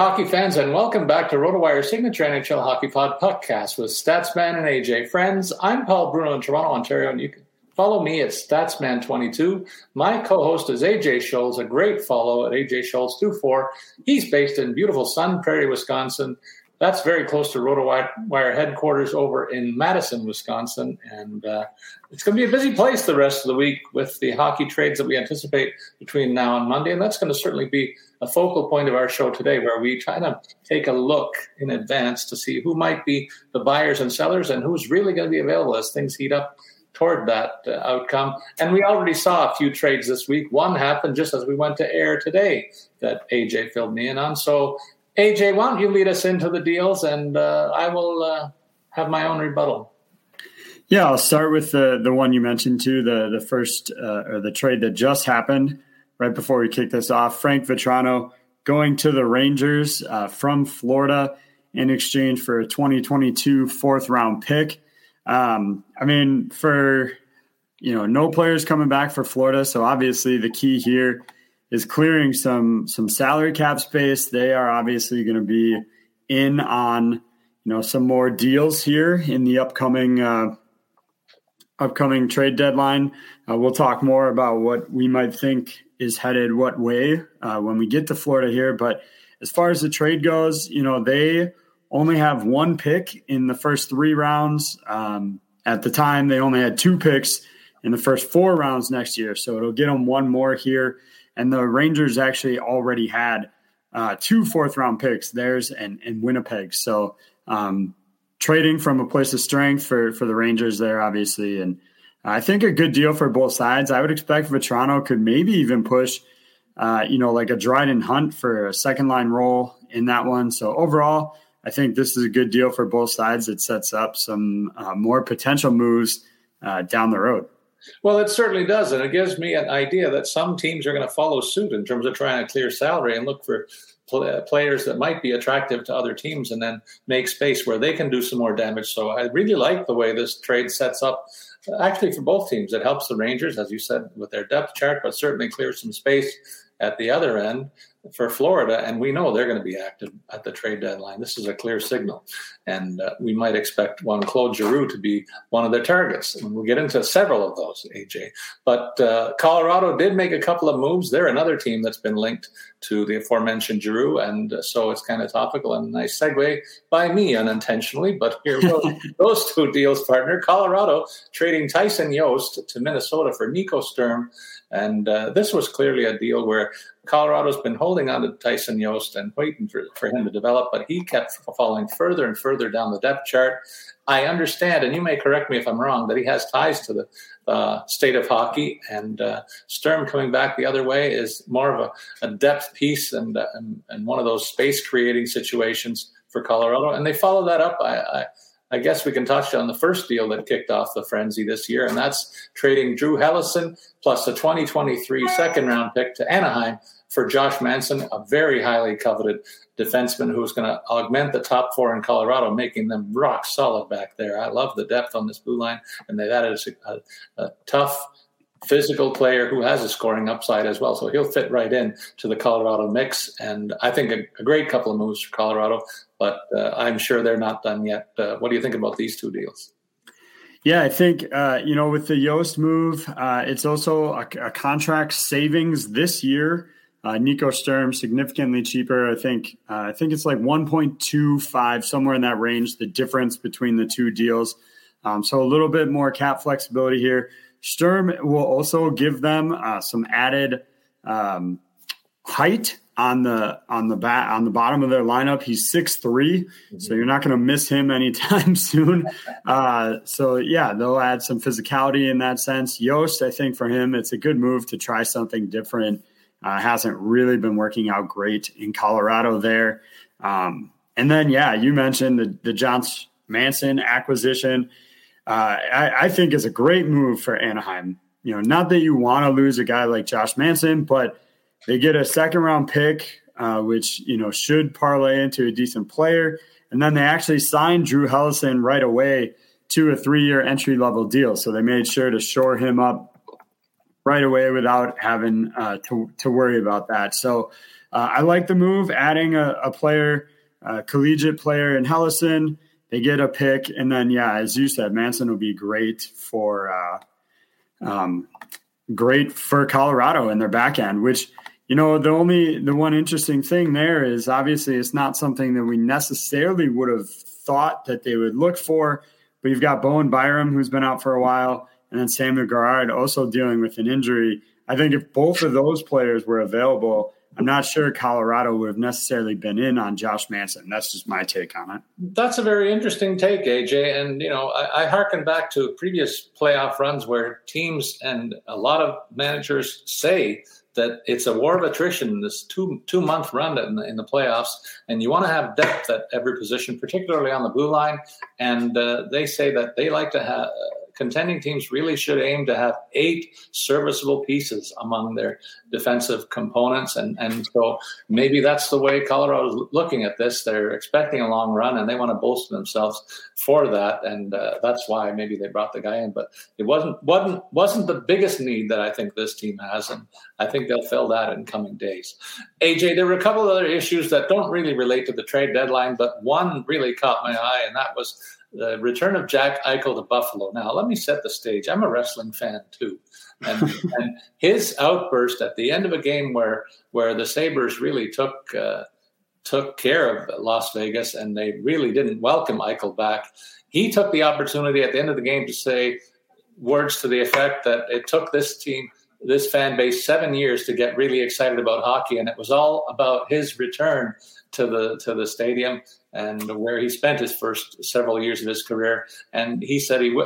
Hockey fans, and welcome back to RotoWire Signature NHL Hockey Pod podcast with Statsman and AJ. Friends, I'm Paul Bruno in Toronto, Ontario, and you can follow me at Statsman22. My co-host is AJ Scholz, a great follow at AJ Scholz24. He's based in beautiful Sun Prairie, Wisconsin. That's very close to RotoWire headquarters over in Madison, Wisconsin, and uh, it's going to be a busy place the rest of the week with the hockey trades that we anticipate between now and Monday, and that's going to certainly be a focal point of our show today, where we try to take a look in advance to see who might be the buyers and sellers and who's really going to be available as things heat up toward that uh, outcome. And we already saw a few trades this week. One happened just as we went to air today that AJ filled me in on. So, AJ, why don't you lead us into the deals and uh, I will uh, have my own rebuttal. Yeah, I'll start with the the one you mentioned too, the the first uh, or the trade that just happened right before we kick this off. Frank Vatrano going to the Rangers uh, from Florida in exchange for a 2022 fourth round pick. Um, I mean, for you know, no players coming back for Florida, so obviously the key here is clearing some some salary cap space. They are obviously going to be in on you know some more deals here in the upcoming uh, upcoming trade deadline. Uh, we'll talk more about what we might think is headed what way uh, when we get to Florida here. But as far as the trade goes, you know, they only have one pick in the first three rounds. Um, at the time, they only had two picks in the first four rounds next year. So it'll get them one more here. And the Rangers actually already had uh, two fourth round picks, theirs and, and Winnipeg. So um, trading from a place of strength for for the Rangers there, obviously, and I think a good deal for both sides. I would expect Vatrano could maybe even push, uh, you know, like a Dryden Hunt for a second line role in that one. So overall, I think this is a good deal for both sides. It sets up some uh, more potential moves uh, down the road. Well, it certainly does, and it gives me an idea that some teams are going to follow suit in terms of trying to clear salary and look for uh, players that might be attractive to other teams and then make space where they can do some more damage. So I really like the way this trade sets up uh, actually for both teams. It helps the Rangers, as you said, with their depth chart, but certainly clears some space at the other end for Florida, and we know they're going to be active at the trade deadline. This is a clear signal, and uh, we might expect one Claude Giroux to be one of their targets. And we'll get into several of those, AJ. But uh, Colorado did make a couple of moves. They're another team that's been linked to the aforementioned Giroux, and uh, so it's kind of topical and a nice segue by me unintentionally. But here go those two deals, partner. Colorado trading Tyson Jost to Minnesota for Nico Sturm. And uh, this was clearly a deal where Colorado's been holding on to Tyson Jost and waiting for, for him to develop, but he kept falling further and further down the depth chart. I understand, and you may correct me if I'm wrong, that he has ties to the uh, state of hockey, and uh, Sturm coming back the other way is more of a, a depth piece and, and, and one of those space creating situations for Colorado. And they follow that up. I, I I guess we can touch on the first deal that kicked off the frenzy this year, and that's trading Drew Helleson plus a 2023 second round pick to Anaheim for Josh Manson, a very highly coveted defenseman who's going to augment the top four in Colorado, making them rock solid back there. I love the depth on this blue line, and they've added a, a, a tough physical player who has a scoring upside as well. So he'll fit right in to the Colorado mix. And I think a, a great couple of moves for Colorado, but uh, I'm sure they're not done yet. Uh, what do you think about these two deals? Yeah, I think uh, you know with the Jost move, uh, it's also a, a, contract savings this year. Uh, Nico Sturm significantly cheaper. I think uh, I think it's like 1.25 somewhere in that range. The difference between the two deals, um, so a little bit more cap flexibility here. Sturm will also give them uh, some added um, height on the on the bat on the bottom of their lineup. He's six mm-hmm. so you're not going to miss him anytime soon. Uh, so yeah, they'll add some physicality in that sense. Jost, I think for him, it's a good move to try something different. Uh, hasn't really been working out great in Colorado there. Um, and then yeah, you mentioned the the John Manson acquisition uh, I, I think is a great move for Anaheim. You know, not that you want to lose a guy like Josh Manson, but they get a second round pick, uh, which you know should parlay into a decent player, and then they actually signed Drew Helleson right away to a three year entry level deal. So they made sure to shore him up right away without having uh, to to worry about that. So uh, I like the move, adding a, a player, a collegiate player in Helleson. They get a pick, and then yeah, as you said, Manson would be great for uh, um, great for Colorado in their back end. Which you know, the only the one interesting thing there is obviously it's not something that we necessarily would have thought that they would look for. But you've got Bowen Byram, who's been out for a while, and then Samuel Girard also dealing with an injury. I think if both of those players were available, I'm not sure Colorado would have necessarily been in on Josh Manson. That's just my take on it. That's a very interesting take, AJ. And, you know, I, I harken back to previous playoff runs where teams and a lot of managers say that it's a war of attrition, this two two month run in the, in the playoffs, and you want to have depth at every position, particularly on the blue line. And uh, they say that they like to have contending teams really should aim to have eight serviceable pieces among their defensive components. And, and so maybe that's the way Colorado's looking at this. They're expecting a long run and they want to bolster themselves for that. And uh, that's why maybe they brought the guy in. But it wasn't, wasn't, wasn't the biggest need that I think this team has. And I think they'll fill that in coming days. AJ, there were a couple other issues that don't really relate to the trade deadline, but one really caught my eye, and that was the return of Jack Eichel to Buffalo. Now, let me set the stage. I'm a wrestling fan too. And, and his outburst at the end of a game where where the Sabres really took uh, took care of Las Vegas and they really didn't welcome Eichel back. He took the opportunity at the end of the game to say words to the effect that it took this team, this fan base, seven years to get really excited about hockey, and it was all about his return to the to the stadium and where he spent his first several years of his career. And he said he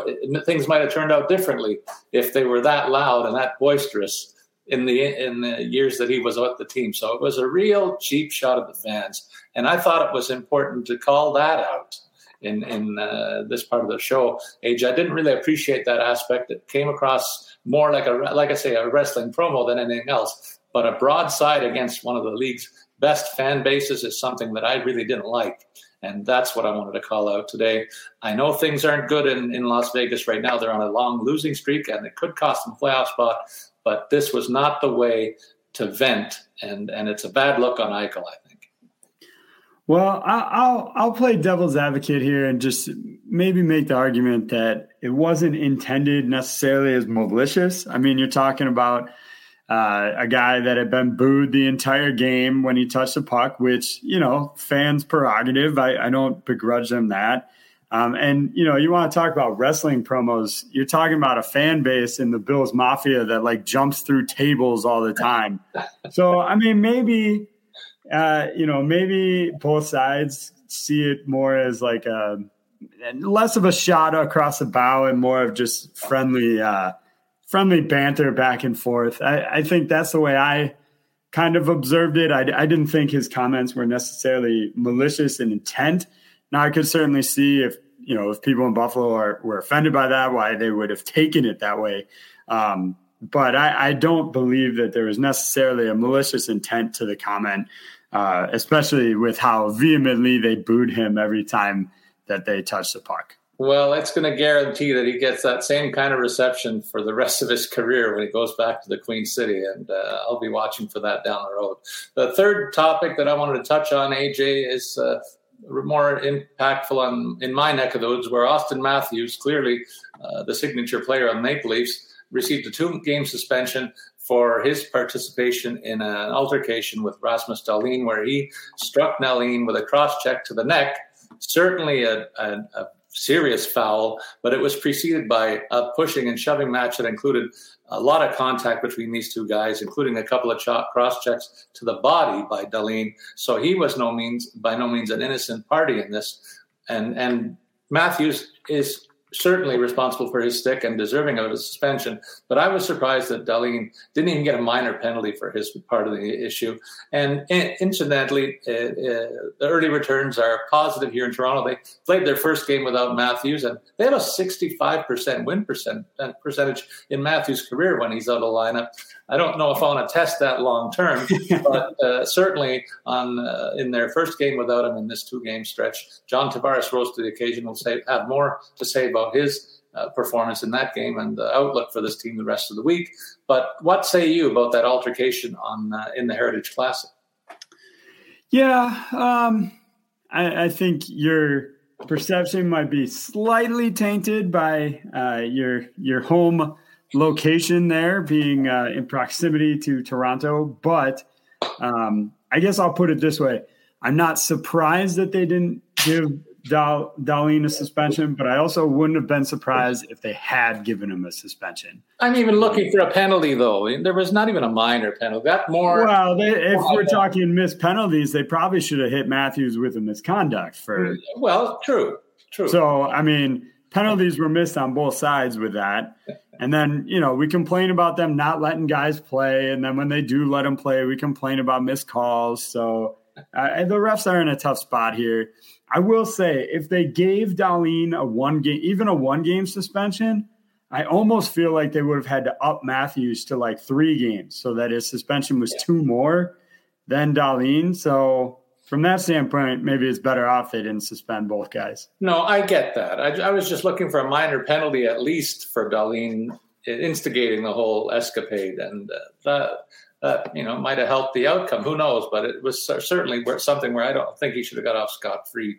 things might have turned out differently if they were that loud and that boisterous in the in the years that he was with the team. So it was a real cheap shot at the fans, and I thought it was important to call that out. In, in uh, this part of the show, age, I didn't really appreciate that aspect. It came across more like a, like I say, a wrestling promo than anything else. But a broadside against one of the league's best fan bases is something that I really didn't like. And that's what I wanted to call out today. I know things aren't good in, in Las Vegas right now. They're on a long losing streak and it could cost them a playoff spot, but this was not the way to vent. And, and it's a bad look on Eichel. Well, I'll I'll play devil's advocate here and just maybe make the argument that it wasn't intended necessarily as malicious. I mean, you're talking about uh, a guy that had been booed the entire game when he touched the puck, which, you know, fans' prerogative. I, I don't begrudge them that. Um, and, you know, you want to talk about wrestling promos. You're talking about a fan base in the Bills Mafia that like jumps through tables all the time. so, I mean, maybe, uh, you know, maybe both sides see it more as like a less of a shot across the bow and more of just friendly, uh, friendly banter back and forth. I, I, think that's the way I kind of observed it. I, I, didn't think his comments were necessarily malicious in intent. Now I could certainly see if you know if people in Buffalo are were offended by that, why they would have taken it that way. Um, but I, I, don't believe that there was necessarily a malicious intent to the comment, uh, especially with how vehemently they booed him every time that they touched the puck. Well, it's going to guarantee that he gets that same kind of reception for the rest of his career when he goes back to the Queen City, and uh, I'll be watching for that down the road. The third topic that I wanted to touch on, AJ, is uh, more impactful on in my neck of the woods, where Auston Matthews, clearly uh, the signature player on Maple Leafs, received a two-game suspension for his participation in an altercation with Rasmus Dahlin, where he struck Dahlin with a cross check to the neck. Certainly a, a, a serious foul, but it was preceded by a pushing and shoving match that included a lot of contact between these two guys, including a couple of cross checks to the body by Dahlin. So he was no means by no means an innocent party in this. And and Matthews is certainly responsible for his stick and deserving of a suspension. But I was surprised that Dahlin didn't even get a minor penalty for his part of the issue. And incidentally, uh, uh, the early returns are positive here in Toronto. They played their first game without Matthews, and they have a 65% win percent, uh, percentage in Matthews' career when he's out of the lineup. I don't know if I want to test that long term, but uh, certainly on uh, in their first game without him in this two game stretch, John Tavares rose to the occasion. Will say have more to say about his uh, performance in that game and the outlook for this team the rest of the week. But what say you about that altercation on uh, in the Heritage Classic? Yeah, um, I, I, think your perception might be slightly tainted by uh, your your home location there being uh, in proximity to Toronto, but um, I guess I'll put it this way: I'm not surprised that they didn't give Dal- Dahlin a suspension, but I also wouldn't have been surprised if they had given him a suspension. I'm even looking for a penalty, though. There was not even a minor penalty. That more. Well, they, if we're talking missed penalties, they probably should have hit Matthews with a misconduct for. Well, true, true. So, I mean, penalties were missed on both sides with that. And then, you know, we complain about them not letting guys play. And then when they do let them play, we complain about missed calls. So uh, the refs are in a tough spot here. I will say, if they gave Dahlin a one game, even a one game suspension, I almost feel like they would have had to up Matthews to like three games so that his suspension was two more than Dahlin. So from that standpoint, maybe it's better off they didn't suspend both guys. No, I get that. I, I was just looking for a minor penalty at least for Dahlin instigating the whole escapade, and uh, that that you know might have helped the outcome. Who knows? But it was certainly something where I don't think he should have got off scot free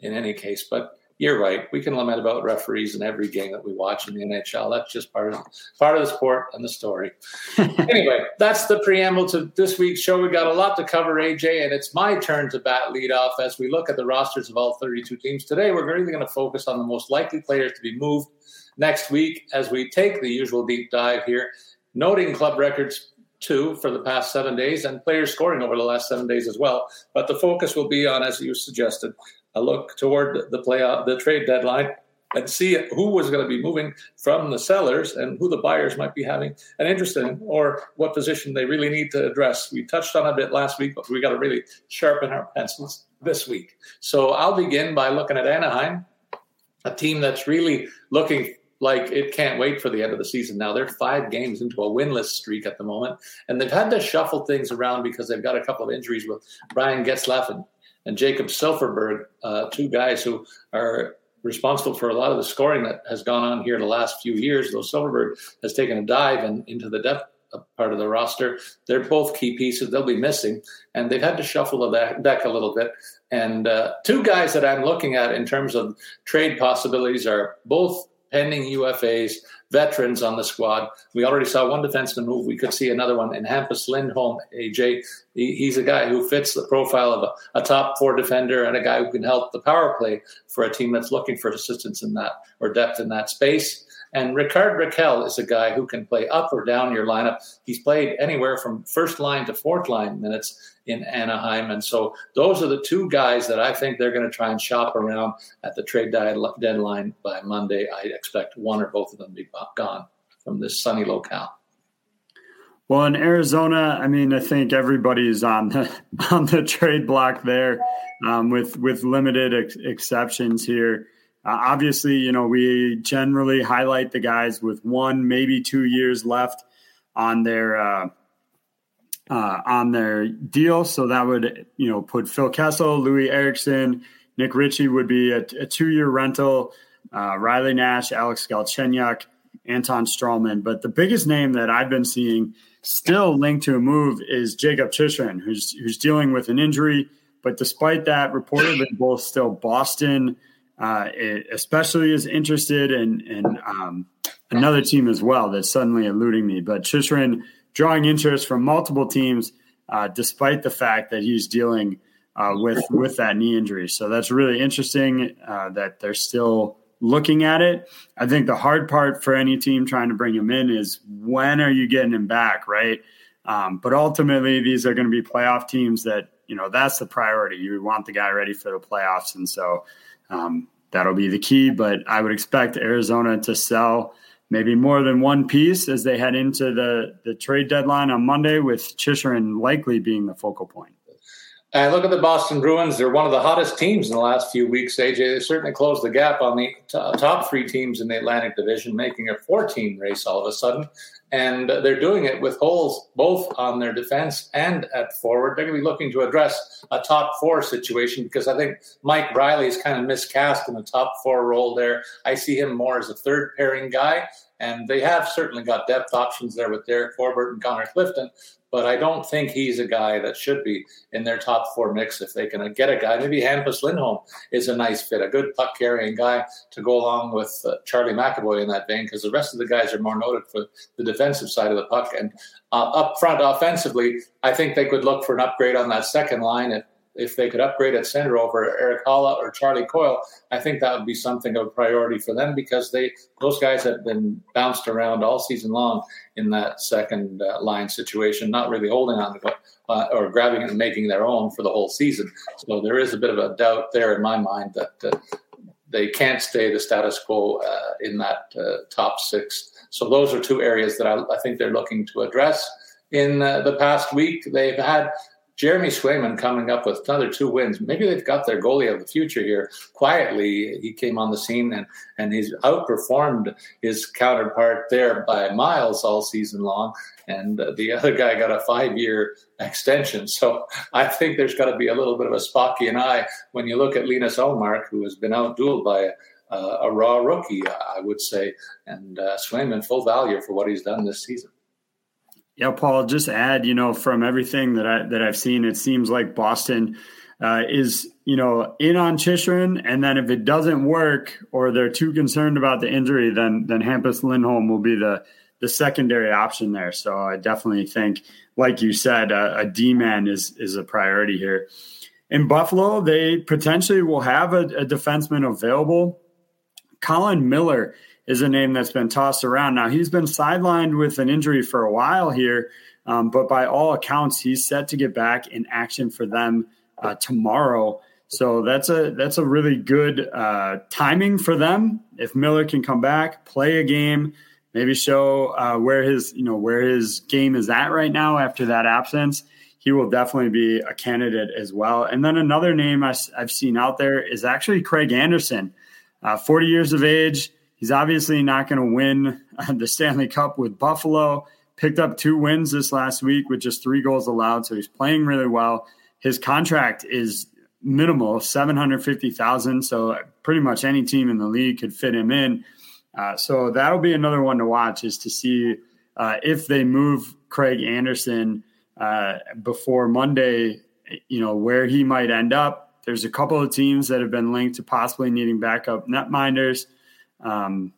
in any case. But you're right. We can lament about referees in every game that we watch in the NHL. That's just part of part of the sport and the story. anyway, that's the preamble to this week's show. We got a lot to cover, AJ, and it's my turn to bat lead off as we look at the rosters of all 32 teams. Today, we're really going to focus on the most likely players to be moved next week as we take the usual deep dive here, noting club records two for the past seven days and players scoring over the last seven days as well. But the focus will be on, as you suggested, a look toward the play uh, the trade deadline and see who was going to be moving from the sellers and who the buyers might be having an interest in or what position they really need to address. We touched on a bit last week, but we got to really sharpen our pencils this week. So I'll begin by looking at Anaheim, a team that's really looking like it can't wait for the end of the season now. They're five games into a winless streak at the moment, and they've had to shuffle things around because they've got a couple of injuries with Ryan Getzlaf and, and Jakob Silfverberg, uh, two guys who are responsible for a lot of the scoring that has gone on here the last few years. Though Silfverberg has taken a dive in, into the depth part of the roster. They're both key pieces. They'll be missing, and they've had to shuffle the deck a little bit. And uh, two guys that I'm looking at in terms of trade possibilities are both pending UFAs, veterans on the squad. We already saw one defenseman move. We could see another one in Hampus Lindholm. AJ, he's a guy who fits the profile of a, a, top four defender and a guy who can help the power play for a team that's looking for assistance in that or depth in that space. And Rickard Rakell is a guy who can play up or down your lineup. He's played anywhere from first line to fourth line minutes in Anaheim. And so those are the two guys that I think they're going to try and shop around at the trade deadline by Monday. I expect one or both of them to be gone from this sunny locale. Well, in Arizona, I mean, I think everybody's on the on the trade block there, um, with with limited ex- exceptions here. Uh, obviously, you know, we generally highlight the guys with one, maybe two years left on their uh, uh, on their deal. So that would, you know, put Phil Kessel, Loui Eriksson, Nick Ritchie would be a, a two year rental. Uh, Riley Nash, Alex Galchenyuk, Anton Stralman. But the biggest name that I've been seeing still linked to a move is Jakob Chychrun, who's who's dealing with an injury. But despite that, reportedly both still Boston uh, especially is interested in, in um, another team as well that's suddenly eluding me. But Chychrun drawing interest from multiple teams, uh, despite the fact that he's dealing uh, with with that knee injury. So that's really interesting uh, that they're still looking at it. I think the hard part for any team trying to bring him in is when are you getting him back, right? Um, but ultimately, these are going to be playoff teams that you know that's the priority. You want the guy ready for the playoffs, and so um, that'll be the key. But I would expect Arizona to sell maybe more than one piece as they head into the, the trade deadline on Monday, with Chisholm likely being the focal point. And look at the Boston Bruins. They're one of the hottest teams in the last few weeks, AJ. They certainly closed the gap on the t- uh, top three teams in the Atlantic Division, making a four team race all of a sudden. And they're doing it with holes both on their defense and at forward. They're going to be looking to address a top four situation because I think Mike Reilly is kind of miscast in the top four role there. I see him more as a third pairing guy. And they have certainly got depth options there with Derek Forbort and Connor Clifton. But I don't think he's a guy that should be in their top four mix if they can get a guy. Maybe Hampus Lindholm is a nice fit, a good puck carrying guy to go along with uh, Charlie McAvoy in that vein, because the rest of the guys are more noted for the defensive side of the puck. And uh, up front offensively, I think they could look for an upgrade on that second line if if they could upgrade at center over Erik Haula or Charlie Coyle, I think that would be something of a priority for them because they those guys have been bounced around all season long in that second uh, line situation, not really holding on to it uh, or grabbing it and making their own for the whole season. So there is a bit of a doubt there in my mind that uh, they can't stay the status quo uh, in that uh, top six. So those are two areas that I, I think they're looking to address. In uh, the past week, they've had Jeremy Swayman coming up with another two wins. Maybe they've got their goalie of the future here. Quietly, he came on the scene and, and he's outperformed his counterpart there by miles all season long. And uh, the other guy got a five year extension. So I think there's got to be a little bit of a Spockian eye when you look at Linus Ullmark, who has been outdueled by a, a raw rookie, I would say. And uh, Swayman, full value for what he's done this season. Yeah, Paul. Just add, you know, from everything that I that I've seen, it seems like Boston uh, is, you know, in on Chychrun, and then if it doesn't work or they're too concerned about the injury, then then Hampus Lindholm will be the the secondary option there. So I definitely think, like you said, a, a D man is is a priority here. In Buffalo, they potentially will have a, a defenseman available. Colin Miller is a name that's been tossed around. Now, he's been sidelined with an injury for a while here, um, but by all accounts, he's set to get back in action for them uh, tomorrow. So that's a that's a really good uh, timing for them. If Miller can come back, play a game, maybe show uh, where his you know where his game is at right now after that absence, he will definitely be a candidate as well. And then another name I, have seen out there is actually Craig Anderson, uh, 40 years of age. He's obviously not going to win the Stanley Cup with Buffalo. Picked up two wins this last week with just three goals allowed, so he's playing really well. His contract is minimal, seven hundred fifty thousand. So pretty much any team in the league could fit him in. Uh, so that'll be another one to watch is to see uh, if they move Craig Anderson uh, before Monday. You know where he might end up. There's a couple of teams that have been linked to possibly needing backup netminders um,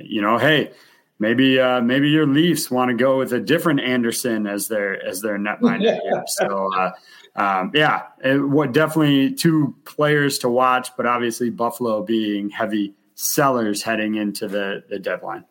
you know, hey, maybe uh, maybe your Leafs want to go with a different Anderson as their as their netminder here. So uh, um, yeah, it, what definitely two players to watch, but obviously Buffalo being heavy sellers heading into the the deadline.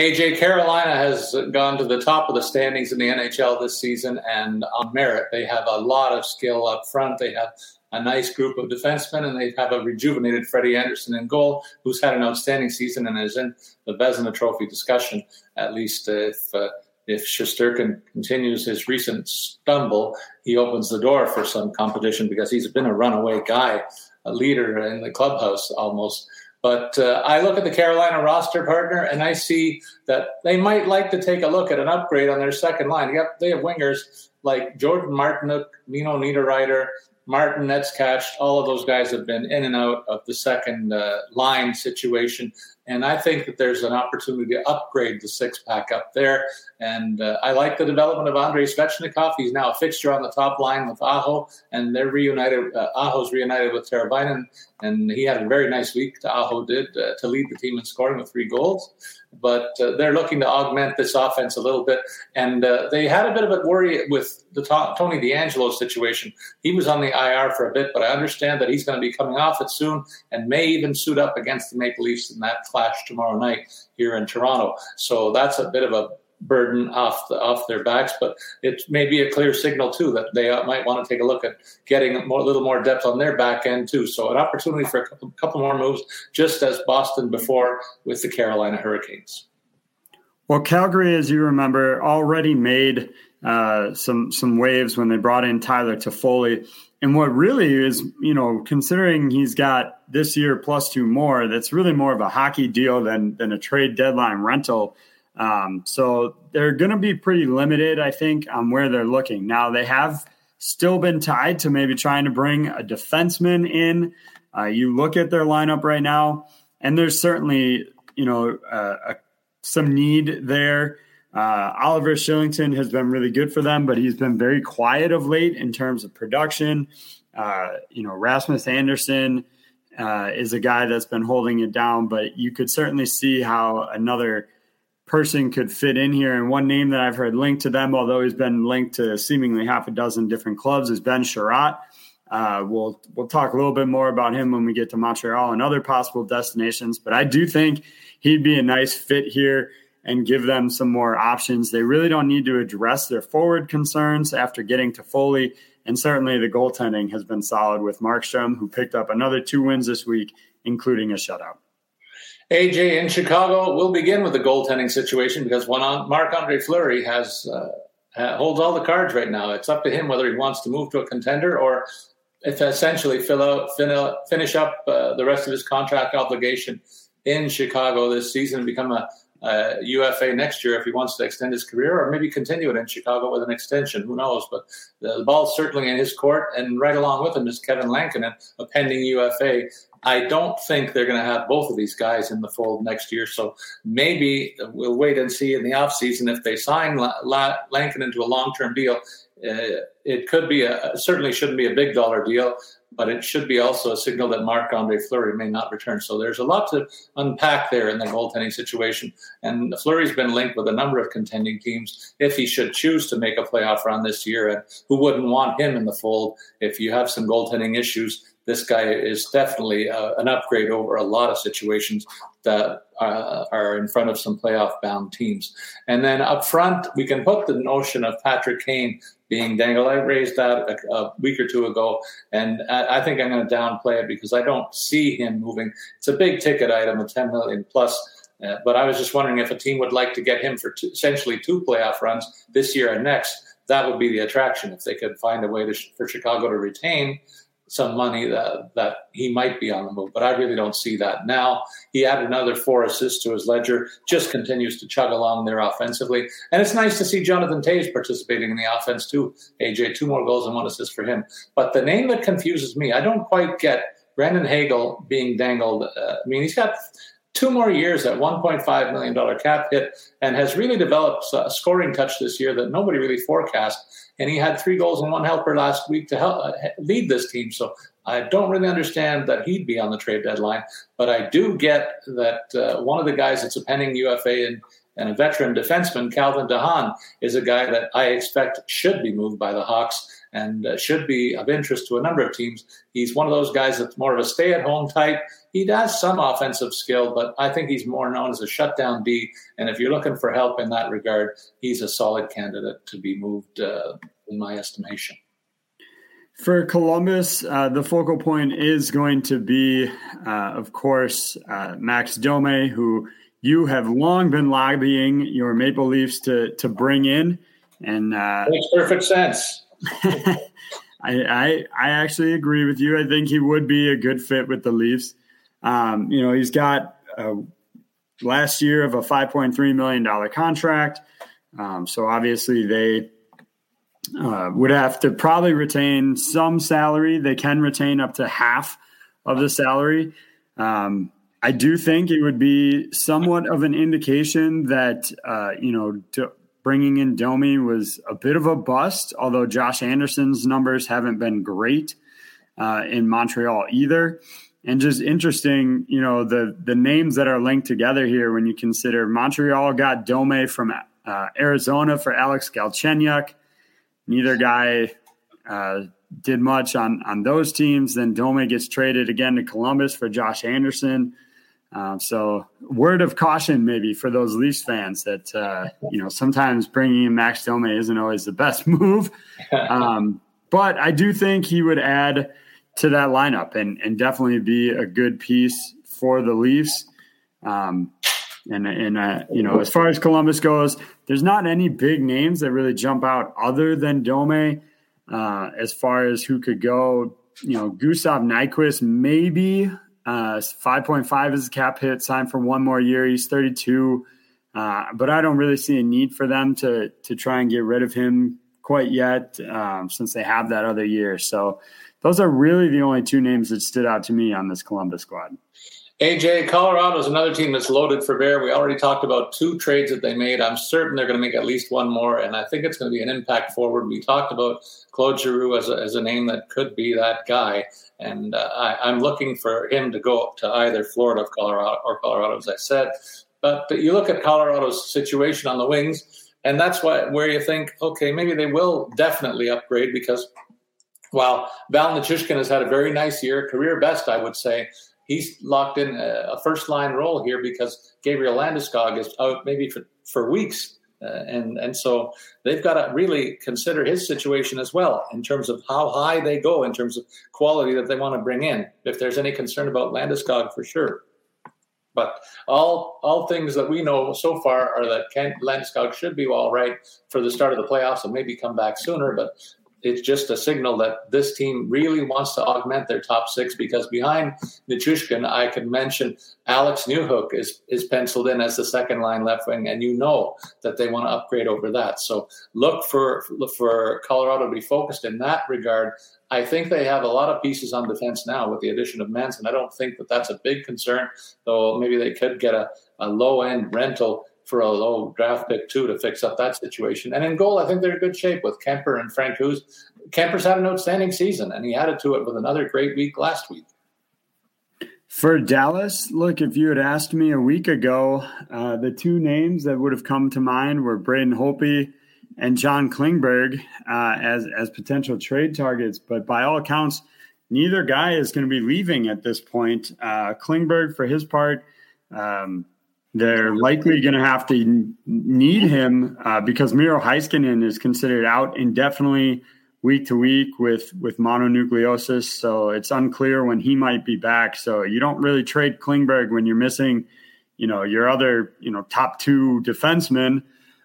AJ Carolina has gone to the top of the standings in the NHL this season, and on merit, they have a lot of skill up front. They have a nice group of defensemen, and they have a rejuvenated Freddie Andersen in goal, who's had an outstanding season and is in the Vezina Trophy discussion. At least if uh, if Shesterkin continues his recent stumble, he opens the door for some competition because he's been a runaway guy, a leader in the clubhouse almost. But uh, I look at the Carolina roster partner, and I see that they might like to take a look at an upgrade on their second line. Yep, they have wingers like Jordan Martinook, Nino Niederreiter, Martin Necas, all of those guys have been in and out of the second uh, line situation. And I think that there's an opportunity to upgrade the six pack up there. And uh, I like the development of Andrei Svechnikov. He's now a fixture on the top line with Aho, and they're reunited. Uh, Aho's reunited with Teravainen, and he had a very nice week. Aho did uh, to lead the team in scoring with three goals but uh, they're looking to augment this offense a little bit. And uh, they had a bit of a worry with the Tony DeAngelo situation. He was on the IR for a bit, but I understand that he's going to be coming off it soon and may even suit up against the Maple Leafs in that clash tomorrow night here in Toronto. So that's a bit of a burden off the, off their backs. But it may be a clear signal too that they might want to take a look at getting a little more depth on their back end too. So an opportunity for a couple, couple more moves, just as Boston before with the Carolina Hurricanes. Well, Calgary, as you remember, already made uh, some some waves when they brought in Tyler Toffoli. And what really is, you know, considering he's got this year plus two more, that's really more of a hockey deal than than a trade deadline rental. Um, so they're going to be pretty limited, I think, on where they're looking. Now, they have still been tied to maybe trying to bring a defenseman in. Uh, you look at their lineup right now, and there's certainly, you know, uh, a, some need there. Uh, Oliver Kylington has been really good for them, but he's been very quiet of late in terms of production. Uh, you know, Rasmus Andersson uh, is a guy that's been holding it down, but you could certainly see how another person could fit in here. And one name that I've heard linked to them, although he's been linked to seemingly half a dozen different clubs, is Ben Chiarot. Uh, we'll we'll talk a little bit more about him when we get to Montreal and other possible destinations. But I do think he'd be a nice fit here and give them some more options. They really don't need to address their forward concerns after getting Toffoli, And certainly the goaltending has been solid with Markstrom, who picked up another two wins this week, including a shutout. AJ in Chicago, we'll begin with the goaltending situation because one on Marc Andre Fleury has uh, holds all the cards right now. It's up to him whether he wants to move to a contender or if essentially fill out, finish up uh, the rest of his contract obligation in Chicago this season and become a uh, UFA next year if he wants to extend his career, or maybe continue it in Chicago with an extension. Who knows? But the, ball's certainly in his court, and right along with him is Kevin Lankinen, a pending UFA. I don't think they're going to have both of these guys in the fold next year. So maybe we'll wait and see in the offseason if they sign La- La- Lankinen to a long term deal. Uh, it could be a certainly shouldn't be a big dollar deal, but it should be also a signal that Marc Andre Fleury may not return. So there's a lot to unpack there in the goaltending situation. And Fleury's been linked with a number of contending teams if he should choose to make a playoff run this year. And who wouldn't want him in the fold if you have some goaltending issues? This guy is definitely uh, an upgrade over a lot of situations that uh, are in front of some playoff bound teams. And then up front, we can put the notion of Patrick Kane being dangled. I raised that a, a week or two ago, and I, I think I'm going to downplay it because I don't see him moving. It's a big ticket item, a 10 million plus. Uh, but I was just wondering if a team would like to get him for two, essentially two playoff runs this year and next. That would be the attraction if they could find a way to, for Chicago to retain some money that, that he might be on the move, but I really don't see that now. He added another four assists to his ledger, just continues to chug along there offensively. And it's nice to see Jonathan Toews participating in the offense too. AJ, two more goals and one assist for him. But the name that confuses me, I don't quite get Brandon Hagel being dangled. Uh, I mean, he's got two more years at $1.5 million cap hit and has really developed a scoring touch this year that nobody really forecast. And he had three goals and one helper last week to help uh, lead this team. So I don't really understand that he'd be on the trade deadline, but I do get that uh, one of the guys that's a pending UFA and, and a veteran defenseman, Calvin de Haan, is a guy that I expect should be moved by the Hawks and uh, should be of interest to a number of teams. He's one of those guys that's more of a stay at home type. He does some offensive skill, but I think he's more known as a shutdown D. And if you're looking for help in that regard, he's a solid candidate to be moved, uh, in my estimation. For Columbus, uh, the focal point is going to be, uh, of course, uh, Max Domi, who you have long been lobbying your Maple Leafs to to bring in, and uh, makes perfect sense. I, I, I actually agree with you. I think he would be a good fit with the Leafs. Um, you know, he's got a last year of a five point three million dollar contract. Um, so obviously they uh, would have to probably retain some salary. They can retain up to half of the salary. Um, I do think it would be somewhat of an indication that uh, you know to, bringing in Domi was a bit of a bust, although Josh Anderson's numbers haven't been great uh, in Montreal either. And just interesting, you know, the the names that are linked together here when you consider Montreal got Domi from uh, Arizona for Alex Galchenyuk. Neither guy uh, did much on on those teams. Then Domi gets traded again to Columbus for Josh Anderson. Um, so, word of caution, maybe for those Leafs fans that uh, you know sometimes bringing in Max Domi isn't always the best move. Um, but I do think he would add to that lineup and and definitely be a good piece for the Leafs. Um, and and uh, you know, as far as Columbus goes, there's not any big names that really jump out other than Domi. Uh, as far as who could go, you know, Gustav Nyquist maybe uh, 5.5 is a cap hit, signed for one more year. He's 32. Uh, but I don't really see a need for them to to try and get rid of him quite yet, um, since they have that other year. So those are really the only two names that stood out to me on this Columbus squad. AJ, Colorado is another team that's loaded for bear. We already talked about two trades that they made. I'm certain they're going to make at least one more, and I think it's going to be an impact forward. We talked about Claude Giroux as a, as a name that could be that guy, and uh, I, am looking for him to go up to either Florida or Colorado, or Colorado, as I said. But, but you look at Colorado's situation on the wings, and that's why where you think, okay, maybe they will definitely upgrade because while Val Nichushkin has had a very nice year, career best, I would say he's locked in a, first line role here because Gabriel Landeskog is out maybe for, for weeks. Uh, and and so they've got to really consider his situation as well in terms of how high they go in terms of quality that they want to bring in. If there's any concern about Landeskog, for sure. But all all things that we know so far are that Kent Landeskog should be all right for the start of the playoffs and maybe come back sooner. But it's just a signal that this team really wants to augment their top six because behind Nichushkin, I could mention Alex Newhook is, is penciled in as the second line left wing, and you know that they want to upgrade over that. So look for for Colorado to be focused in that regard. I think they have a lot of pieces on defense now with the addition of Manson. I don't think that that's a big concern, though maybe they could get a, a low end rental for a low draft pick too to fix up that situation. And in goal, I think they're in good shape with Kuemper and Francouz Kuemper's had an outstanding season, and he added to it with another great week last week. For Dallas, look, if you had asked me a week ago, uh, the two names that would have come to mind were Braden Holtby and John Klingberg uh, as as potential trade targets. But by all accounts, neither guy is going to be leaving at this point. Uh, Klingberg, for his part, um, they're likely going to have to need him uh, because Miro Heiskanen is considered out indefinitely week to week with with mononucleosis. So it's unclear when he might be back. So you don't really trade Klingberg when you're missing, you know, your other you know top two defensemen.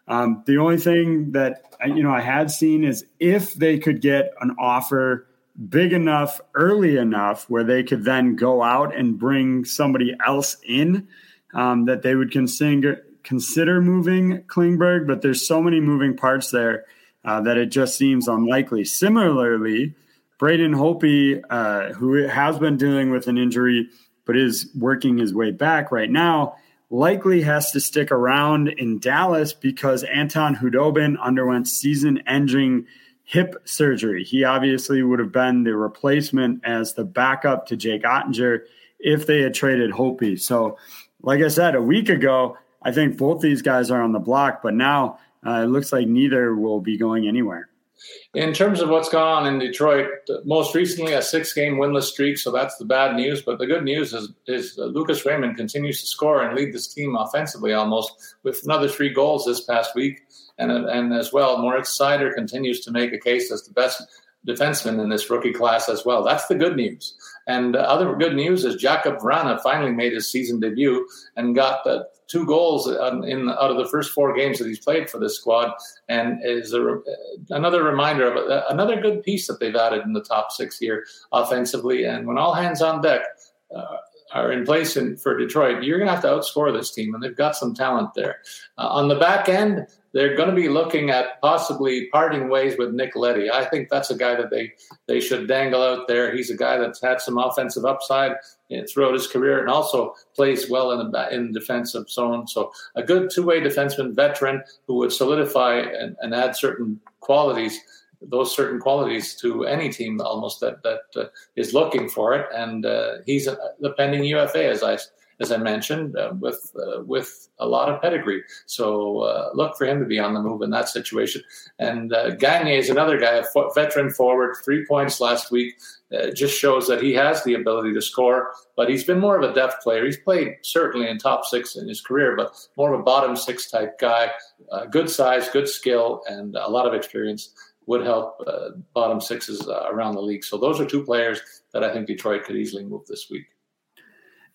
Um, the only thing that you know I had seen is if they could get an offer big enough early enough where they could then go out and bring somebody else in um, that they would consider consider moving Klingberg, but there's so many moving parts there uh, that it just seems unlikely. Similarly, Braden Holtby, uh, who has been dealing with an injury but is working his way back right now, likely has to stick around in Dallas because Anton Khudobin underwent season-ending hip surgery. He obviously would have been the replacement as the backup to Jake Oettinger if they had traded Holtby. So like I said, a week ago, I think both these guys are on the block, but now uh, it looks like neither will be going anywhere. In terms of what's gone on in Detroit, most recently a six-game winless streak, so that's the bad news. But the good news is, is Lucas Raymond continues to score and lead this team offensively almost with another three goals this past week, and and as well, Moritz Seider continues to make a case as the best defenseman in this rookie class as well. That's the good news. And uh, other good news is Jakub Vrana finally made his season debut and got the two goals in out of the first four games that he's played for this squad, and is a, another reminder of a, another good piece that they've added in the top six here offensively. And when all hands on deck. Uh, are in place in, for Detroit, you're going to have to outscore this team, and they've got some talent there. Uh, on the back end, they're going to be looking at possibly parting ways with Nick Leddy. I think that's a guy that they they should dangle out there. He's a guy that's had some offensive upside throughout his career and also plays well in the in defensive zone. So a good two way defenseman, veteran who would solidify and, and add certain qualities those certain qualities to any team almost that that uh, is looking for it. And uh, he's a, the pending UFA, as I as I mentioned, uh, with uh, with a lot of pedigree. So uh, look for him to be on the move in that situation. And uh, Gagne is another guy, a veteran forward, three points last week. Uh, just shows that he has the ability to score, but he's been more of a depth player. He's played certainly in top six in his career, but more of a bottom six type guy. Uh, good size, good skill, and a lot of experience would help bottom sixes around the league. So those are two players that I think Detroit could easily move this week.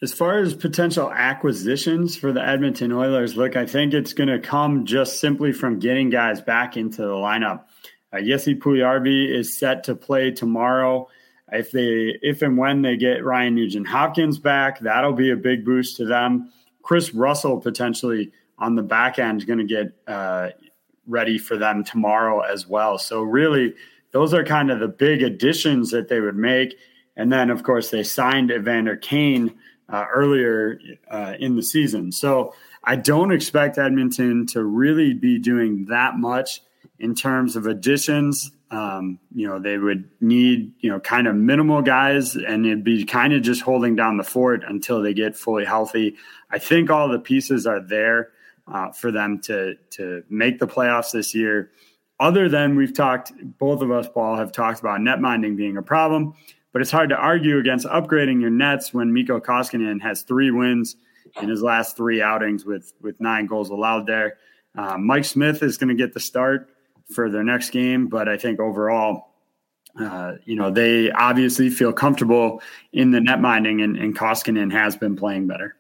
As far as potential acquisitions for the Edmonton Oilers, look, I think it's going to come just simply from getting guys back into the lineup. Uh, Jesse is set to play tomorrow. If they, if and when they get Ryan Nugent Hopkins back, that'll be a big boost to them. Kris Russell potentially on the back end going to get uh, ready for them tomorrow as well. So really, those are kind of the big additions that they would make. And then, of course, they signed Evander Kane uh, earlier uh, in the season. So I don't expect Edmonton to really be doing that much in terms of additions. Um, you know, they would need, you know, kind of minimal guys and it'd be kind of just holding down the fort until they get fully healthy. I think all the pieces are there uh, for them to, to make the playoffs this year. Other than we've talked, both of us, Paul, have talked about net minding being a problem, but it's hard to argue against upgrading your nets when Mikko Koskinen has three wins in his last three outings with, with nine goals allowed there. Uh, Mike Smith is going to get the start for their next game. But I think overall, uh, you know, they obviously feel comfortable in the net minding, and, and Koskinen has been playing better.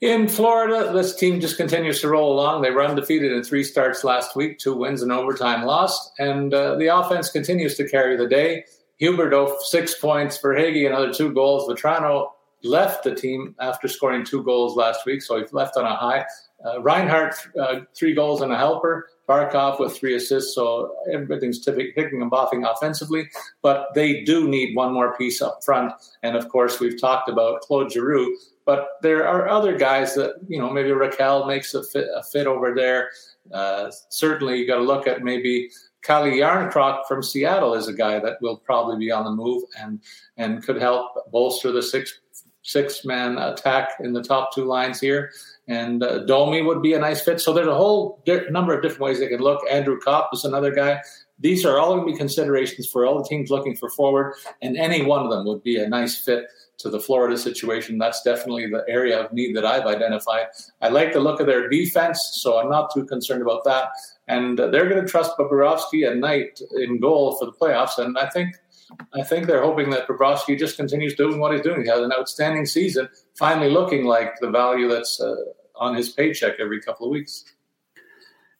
In Florida, this team just continues to roll along. They run undefeated in three starts last week, two wins and overtime lost, and uh, the offense continues to carry the day. Huberdeau, six points. Verhaeghe, another two goals. Vatrano left the team after scoring two goals last week, so he left on a high. Uh, Reinhart, uh, three goals and a helper. Barkov with three assists, so everything's ticking and boffing offensively. But they do need one more piece up front. And of course, we've talked about Claude Giroux, but there are other guys that, you know, maybe Rakell makes a fit, a fit over there. Uh, certainly, you got to look at maybe Calle Jarnkrok from Seattle is a guy that will probably be on the move and and could help bolster the six six man attack in the top two lines here and uh, Domi would be a nice fit. So there's a whole di- number of different ways they can look. Andrew Copp is another guy. These are all going to be considerations for all the teams looking for forward, and any one of them would be a nice fit to the Florida situation. That's definitely the area of need that I've identified. I like the look of their defense, so I'm not too concerned about that. And they're going to trust Bobrovsky at night in goal for the playoffs, and I think I think they're hoping that Bobrovsky just continues doing what he's doing. He has an outstanding season, finally looking like the value that's uh, on his paycheck every couple of weeks.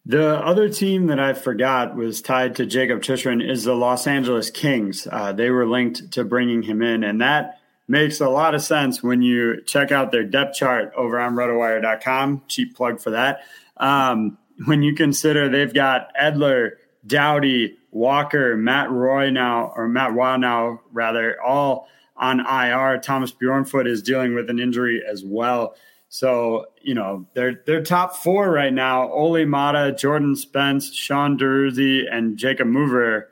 The other team that I forgot was tied to Jakob Chychrun is the Los Angeles Kings. Uh, they were linked to bringing him in, and that makes a lot of sense when you check out their depth chart over on rotowire.com. Cheap plug for that. Um, when you consider they've got Edler, Doughty, Walker, Matt Roy now, or Matt Roy now, rather, all on IR. Thomas Bjornfot is dealing with an injury as well. So, you know, they're, they're top four right now. Olli Maatta, Jordan Spence, Sean Durzi, and Jacob Mover.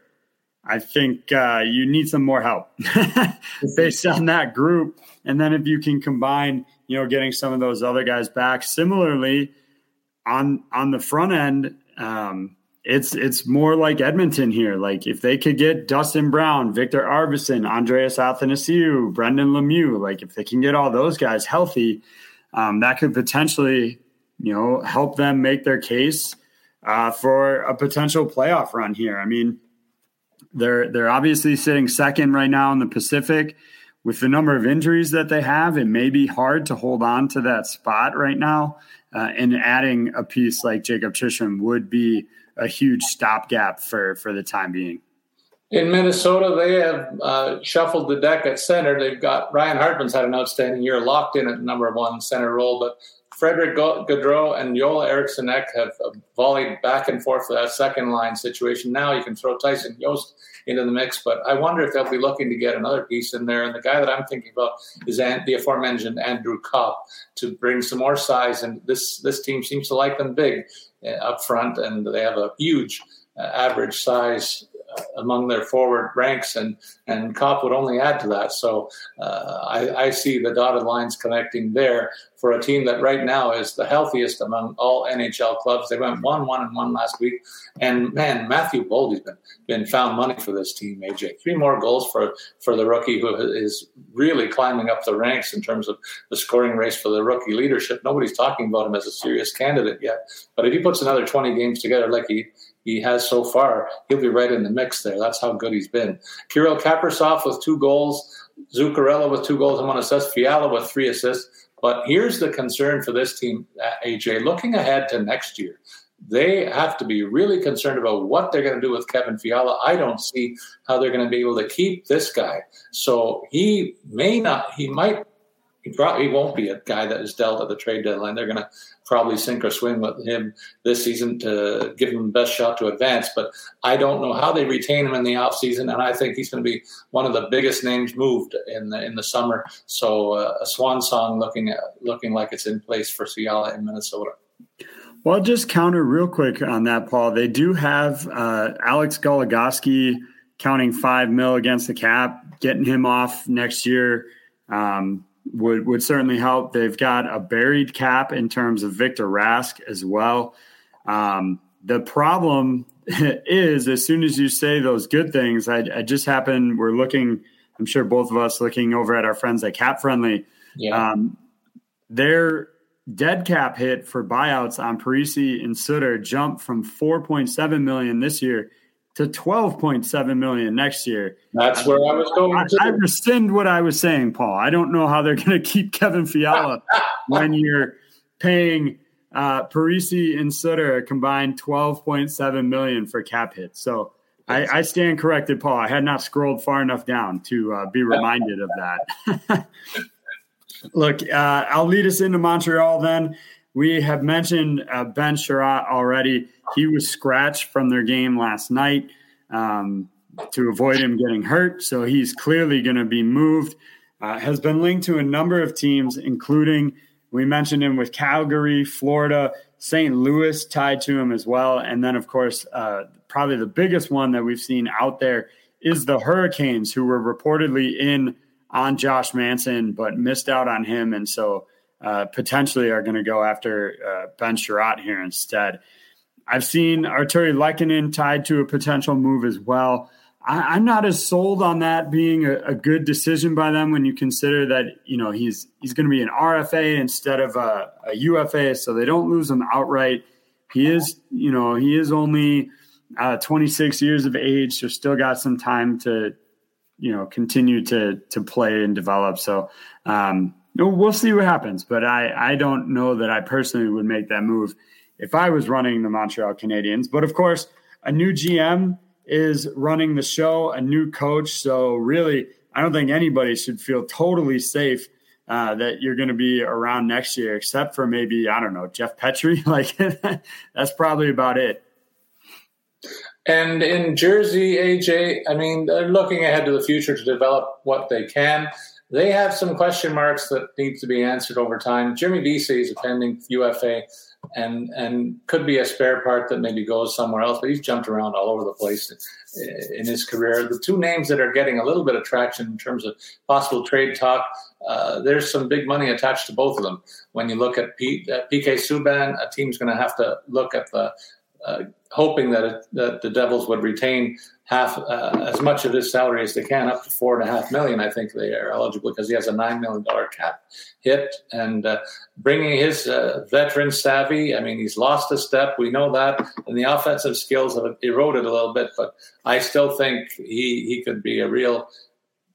I think uh, you need some more help based on that group. And then if you can combine, you know, getting some of those other guys back. Similarly, on on the front end, um, it's it's more like Edmonton here. Like if they could get Dustin Brown, Viktor Arvidsson, Andreas Athanasiou, Brendan Lemieux, like if they can get all those guys healthy, um, that could potentially, you know, help them make their case uh, for a potential playoff run here. I mean, they're they're obviously sitting second right now in the Pacific. With the number of injuries that they have, it may be hard to hold on to that spot right now. Uh, and adding a piece like Jakob Chychrun would be a huge stopgap for for the time being. In Minnesota, they have uh, shuffled the deck at center. They've got Ryan Hartman's had an outstanding year, locked in at number one center role, but Frederick Gaudreau and Joel Eriksson have volleyed back and forth for that second line situation. Now you can throw Tyson Jost into the mix, but I wonder if they'll be looking to get another piece in there. And the guy that I'm thinking about is the aforementioned Andrew Copp to bring some more size. And this this team seems to like them big. Uh, up front, and they have a huge uh, average size uh, among their forward ranks, and and Copp would only add to that. So uh, I, I, see the dotted lines connecting there for a team that right now is the healthiest among all NHL clubs. They went one, one, and one last week, and man, Matthew Boldy's been been found money for this team. AJ, three more goals for for the rookie who is really climbing up the ranks in terms of the scoring race for the rookie leadership. Nobody's talking about him as a serious candidate yet, but if he puts another twenty games together like he he has so far, he'll be right in the mix there. That's how good he's been. Kirill Kaprizov with two goals, Zuccarello with two goals and one assist, Fiala with three assists. But here's the concern for this team, uh, AJ. Looking ahead to next year, they have to be really concerned about what they're going to do with Kevin Fiala. I don't see how they're going to be able to keep this guy. So he may not, he might he probably won't be a guy that is dealt at the trade deadline. They're going to probably sink or swim with him this season to give him the best shot to advance. But I don't know how they retain him in the offseason, and I think he's going to be one of the biggest names moved in the in the summer. So uh, a swan song looking at, looking like it's in place for Fiala in Minnesota. Well, just counter real quick on that, Paul. They do have uh, Alex Goligoski counting five mil against the cap, getting him off next year. Um, would would certainly help. They've got a buried cap in terms of Victor Rask as well. Um, the problem is, as soon as you say those good things, I, I, just happen we're looking. I'm sure both of us looking over at our friends at Cap Friendly. Yeah. Um, their dead cap hit for buyouts on Parise and Suter jumped from 4.7 million this year to 12.7 million next year. That's where I was going. I, I, rescind what I was saying, Paul. I don't know how they're going to keep Kevin Fiala when you're paying uh, Parise and Suter a combined 12.7 million for cap hits. So I, I, stand corrected, Paul. I had not scrolled far enough down to uh, be reminded of that. Look, uh, I'll lead us into Montreal then. We have mentioned uh, Ben Chiarot already. He was scratched from their game last night um, to avoid him getting hurt. So he's clearly going to be moved. Uh, has been linked to a number of teams, including we mentioned him with Calgary, Florida, St. Louis tied to him as well. And then, of course, uh, probably the biggest one that we've seen out there is the Hurricanes, who were reportedly in on Josh Manson, but missed out on him. And so uh, potentially are going to go after uh, Ben Chiarot here instead. I've seen Artturi Lehkonen tied to a potential move as well. I, am not as sold on that being a, a, good decision by them when you consider that you know he's he's going to be an RFA instead of a, a, UFA, so they don't lose him outright. He is you know he is only uh, 26 years of age, so still got some time to you know continue to to play and develop. So um, we'll see what happens. But I, I don't know that I personally would make that move if I was running the Montreal Canadiens. But of course, a new GM is running the show, a new coach. So really, I don't think anybody should feel totally safe uh, that you're going to be around next year, except for maybe I don't know Jeff Petry. Like that's probably about it. And in Jersey, AJ, I mean, they're looking ahead to the future to develop what they can they have some question marks that need to be answered over time. Jimmy Vesey is a pending UFA and and could be a spare part that maybe goes somewhere else, but he's jumped around all over the place in his career. The two names that are getting a little bit of traction in terms of possible trade talk, uh, there's some big money attached to both of them. When you look at P, uh, PK Subban, a team's going to have to look at the uh, hoping that, it, that the Devils would retain half uh, as much of his salary as they can, up to four and a half million. I think they are eligible because he has a nine million dollar cap hit, and uh, bringing his uh, veteran savvy. I mean, he's lost a step. We know that, and the offensive skills have eroded a little bit. But I still think he he could be a real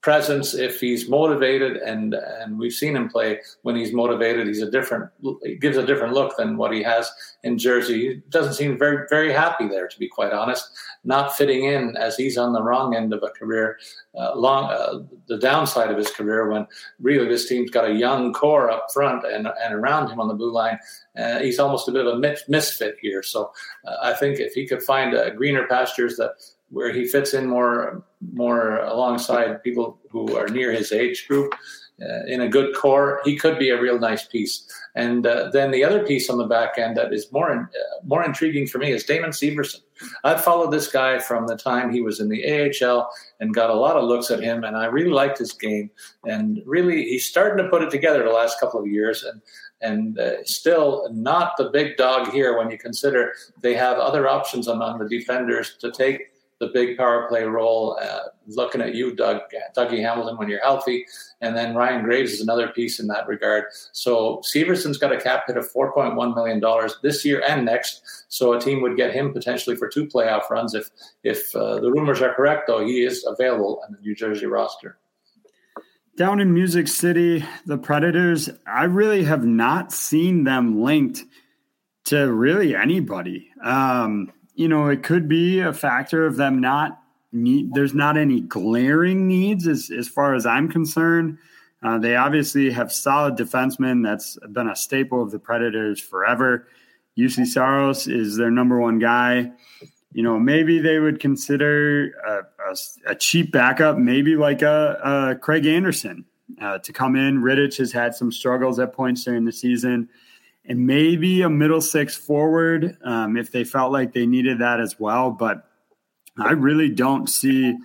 presence if he's motivated and and we've seen him play when he's motivated. He's a different he gives a different look than what he has in Jersey. He doesn't seem very very happy there to be quite honest not fitting in as he's on the wrong end of a career uh, long uh, the downside of his career when really this team's got a young core up front and and around him on the blue line. Uh, he's almost a bit of a misfit here. So uh, I think if he could find uh, greener pastures that where he fits in more more alongside people who are near his age group uh, in a good core, he could be a real nice piece. And uh, then the other piece on the back end that is more uh, more intriguing for me is Damon Severson. I've followed this guy from the time he was in the AHL and got a lot of looks at him, and I really liked his game. And really, he's starting to put it together the last couple of years. And and uh, still not the big dog here when you consider they have other options among the defenders to take the big power play role. Uh, looking at you, Doug, Dougie Hamilton, when you're healthy, and then Ryan Graves is another piece in that regard. So Severson's got a cap hit of 4.1 million dollars this year and next. So a team would get him potentially for two playoff runs if if uh, the rumors are correct. Though he is available on the New Jersey roster. Down in Music City, the Predators, I really have not seen them linked to really anybody. Um, you know, it could be a factor of them not need, there's not any glaring needs as, as far as I'm concerned. Uh, they obviously have solid defensemen. That's been a staple of the Predators forever. Juuse Saros is their number one guy. You know, maybe they would consider a, a, a cheap backup, maybe like a, a Craig Anderson uh, to come in. Rittich has had some struggles at points during the season, and maybe a middle six forward um, if they felt like they needed that as well. But I really don't see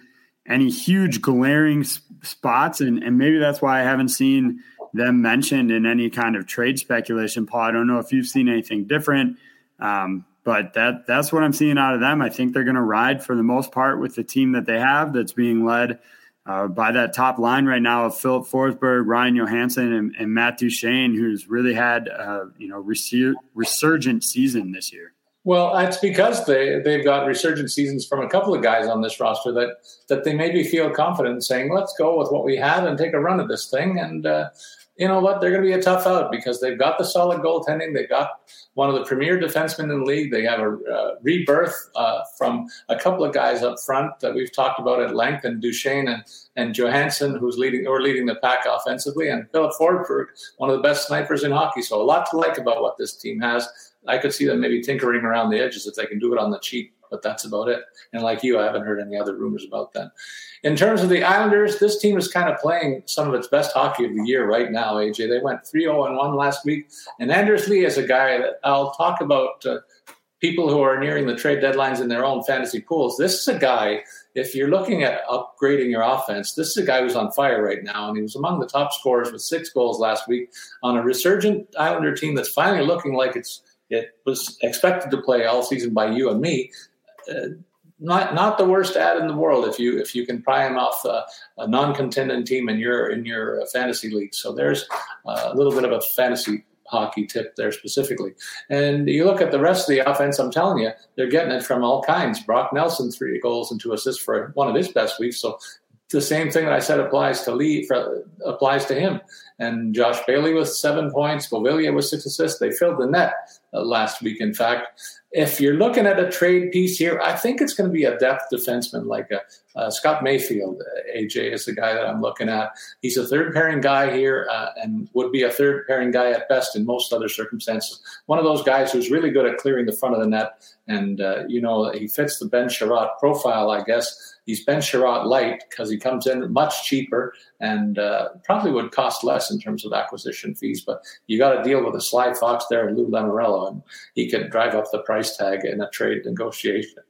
any huge glaring spots, and, and maybe that's why I haven't seen them mentioned in any kind of trade speculation. Paul, I don't know if you've seen anything different, um, but that that's what I'm seeing out of them. I think they're going to ride for the most part with the team that they have that's being led uh, by that top line right now of Filip Forsberg, Ryan Johansen, and, and Matt Duchene, who's really had uh, you know resurgent season this year. Well, it's because they they've got resurgent seasons from a couple of guys on this roster that that they maybe feel confident saying, "Let's go with what we have and take a run at this thing." And uh, you know what? They're going to be a tough out because they've got the solid goaltending. They've got one of the premier defensemen in the league. They have a uh, rebirth uh, from a couple of guys up front that we've talked about at length, and Duchene and, and Johansen, who's leading or leading the pack offensively, and Filip Forsberg, one of the best snipers in hockey. So a lot to like about what this team has. I could see them maybe tinkering around the edges if they can do it on the cheap, but that's about it. And like you, I haven't heard any other rumors about that. In terms of the Islanders, this team is kind of playing some of its best hockey of the year right now, AJ. They went 3 0 1 last week. And Anders Lee is a guy that I'll talk about uh, people who are nearing the trade deadlines in their own fantasy pools. This is a guy, if you're looking at upgrading your offense, this is a guy who's on fire right now. And he was among the top scorers with six goals last week on a resurgent Islander team that's finally looking like it's it was expected to play all season by you and me. Uh, not not the worst ad in the world if you if you can pry him off a, a non-contending team in your in your fantasy league. So there's a little bit of a fantasy hockey tip there specifically. And you look at the rest of the offense, I'm telling you, they're getting it from all kinds. Brock Nelson, three goals and two assists for one of his best weeks. So the same thing that I said applies to Lee for, applies to him. And Josh Bailey with seven points, Beauvillier with six assists. They filled the net uh, last week. In fact, if you're looking at a trade piece here, I think it's going to be a depth defenseman like a, uh, Scott Mayfield. Uh, AJ is the guy that I'm looking at. He's a third pairing guy here uh, and would be a third pairing guy at best in most other circumstances. One of those guys who's really good at clearing the front of the net. And, uh, you know, he fits the Ben Chiarot profile, I guess he's Ben Chiarot light because he comes in much cheaper and uh, probably would cost less in terms of acquisition fees. But you got to deal with a Sly Fox there and Lou And he could drive up the price tag in a trade negotiation.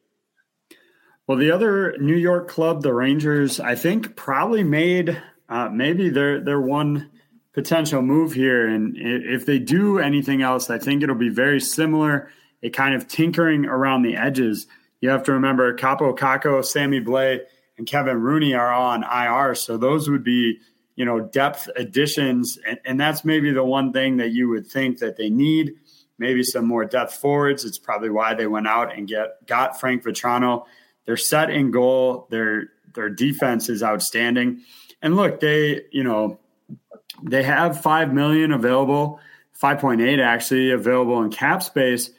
Well, the other New York club, the Rangers, I think probably made uh, maybe their their one potential move here, and if they do anything else, I think it'll be very similar. A kind of tinkering around the edges you have to remember Kaapo Kakko, Sammy Blais, and Kevin Rooney are on IR. So those would be, you know, depth additions. And, and that's maybe the one thing that you would think that they need. Maybe some more depth forwards. It's probably why they went out and get got Frank Vatrano. They're set in goal. Their their defense is outstanding. And look, they, you know, they have five million available, 5.8 actually available in cap space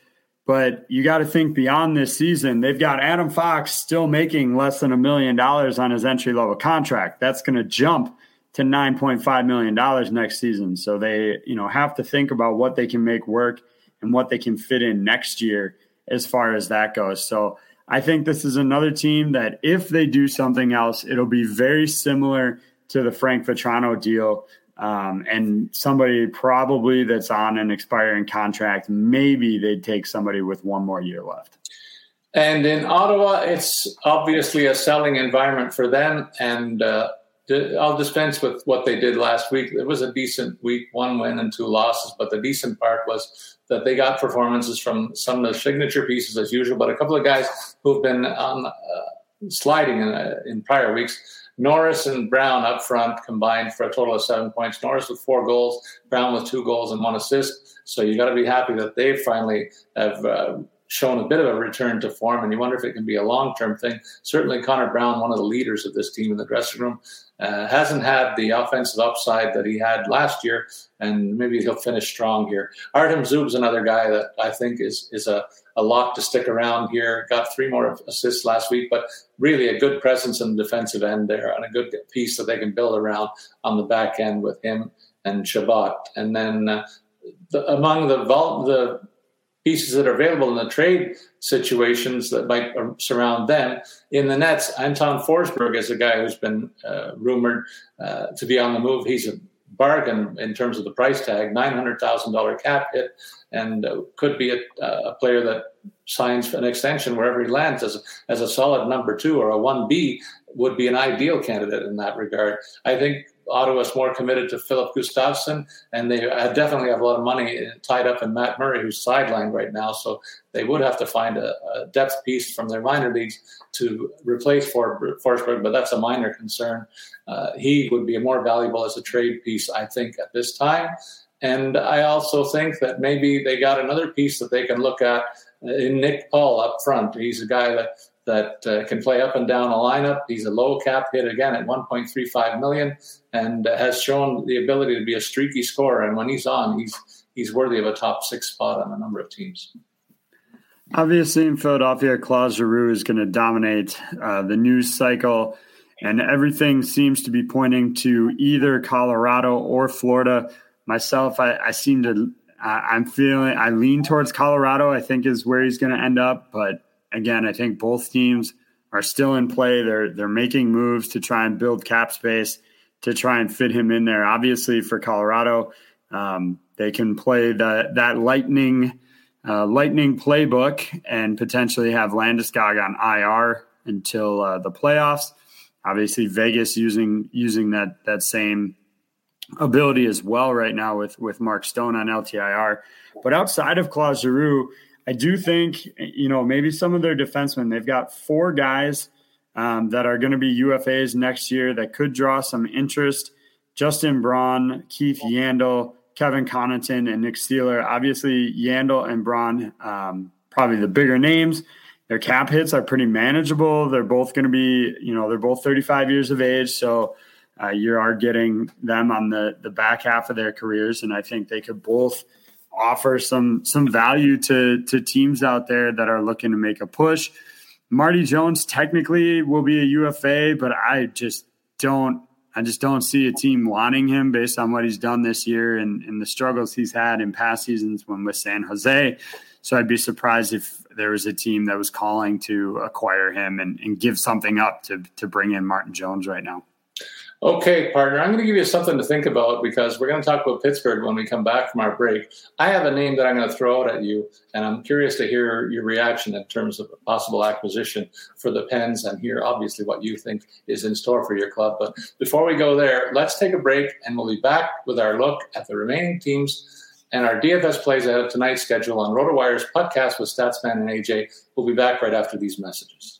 but you got to think beyond this season. They've got Adam Fox still making less than a million dollars on his entry level contract. That's going to jump to $9.5 million next season. So they, you know, have to think about what they can make work and what they can fit in next year as far as that goes. So I think this is another team that if they do something else, it'll be very similar to the Frank Vatrano deal um, and somebody probably that's on an expiring contract, maybe they'd take somebody with one more year left. And in Ottawa, it's obviously a selling environment for them. And uh, I'll dispense with what they did last week. It was a decent week, one win and two losses. But the decent part was that they got performances from some of the signature pieces as usual, but a couple of guys who've been on uh, sliding in, uh, in prior weeks Norris and Brown up front combined for a total of seven points. Norris with four goals, Brown with two goals and one assist. So you got to be happy that they finally have uh, shown a bit of a return to form, and you wonder if it can be a long term thing. Certainly, Connor Brown, one of the leaders of this team in the dressing room, uh, hasn't had the offensive upside that he had last year, and maybe he'll finish strong here. Artem Zub's another guy that I think is is a, a lock to stick around here. Got three more assists last week, but really a good presence in the defensive end there, and a good piece that they can build around on the back end with him and Chabot. And then uh, the, among the the pieces that are available in the trade situations that might surround them. In the Nets, Anton Forsberg is a guy who's been uh, rumored uh, to be on the move. He's a bargain in terms of the price tag, $900,000 cap hit, and uh, could be a, a, player that signs an extension wherever he lands as, as a solid number two or a 1B would be an ideal candidate in that regard. I think Ottawa's more committed to Filip Gustavsson, and they definitely have a lot of money tied up in Matt Murray, who's sidelined right now. So they would have to find a, a depth piece from their minor leagues to replace For, Forsberg, but that's a minor concern. Uh, he would be more valuable as a trade piece, I think, at this time. And I also think that maybe they got another piece that they can look at in Nick Paul up front. He's a guy that that uh, can play up and down a lineup. He's a low cap hit again at 1.35 million, and uh, has shown the ability to be a streaky scorer. And when he's on, he's he's worthy of a top six spot on a number of teams. Obviously, in Philadelphia, Claude Giroux is going to dominate uh, the news cycle, and everything seems to be pointing to either Colorado or Florida. Myself, I, I seem to, I'm feeling, I lean towards Colorado. I think is where he's going to end up, but again, I think both teams are still in play. They're they're making moves to try and build cap space to try and fit him in there. Obviously, for Colorado, um, they can play that that lightning uh, lightning playbook and potentially have Landeskog on IR until uh, the playoffs. Obviously, Vegas using using that that same ability as well right now with with Mark Stone on LTIR. But outside of Claude Giroux, I do think, you know, maybe some of their defensemen, they've got four guys um, that are going to be UFAs next year that could draw some interest. Justin Braun, Keith Yandle, Kevin Connauton, and Nick Seeler. Obviously, Yandle and Braun, um, probably the bigger names. Their cap hits are pretty manageable. They're both going to be, you know, they're both 35 years of age. So uh, you are getting them on the, the back half of their careers. And I think they could both – offer some some value to to teams out there that are looking to make a push. Marty Jones technically will be a UFA, but I just don't I just don't see a team wanting him based on what he's done this year and, and the struggles he's had in past seasons when with San Jose. So I'd be surprised if there was a team that was calling to acquire him and, and give something up to to bring in Martin Jones right now. Okay, partner, I'm going to give you something to think about because we're going to talk about Pittsburgh when we come back from our break. I have a name that I'm going to throw out at you, and I'm curious to hear your reaction in terms of a possible acquisition for the Pens and hear obviously what you think is in store for your club. But before we go there, let's take a break and we'll be back with our look at the remaining teams and our DFS plays ahead of tonight's schedule on RotoWire's podcast with Statsman and AJ. We'll be back right after these messages.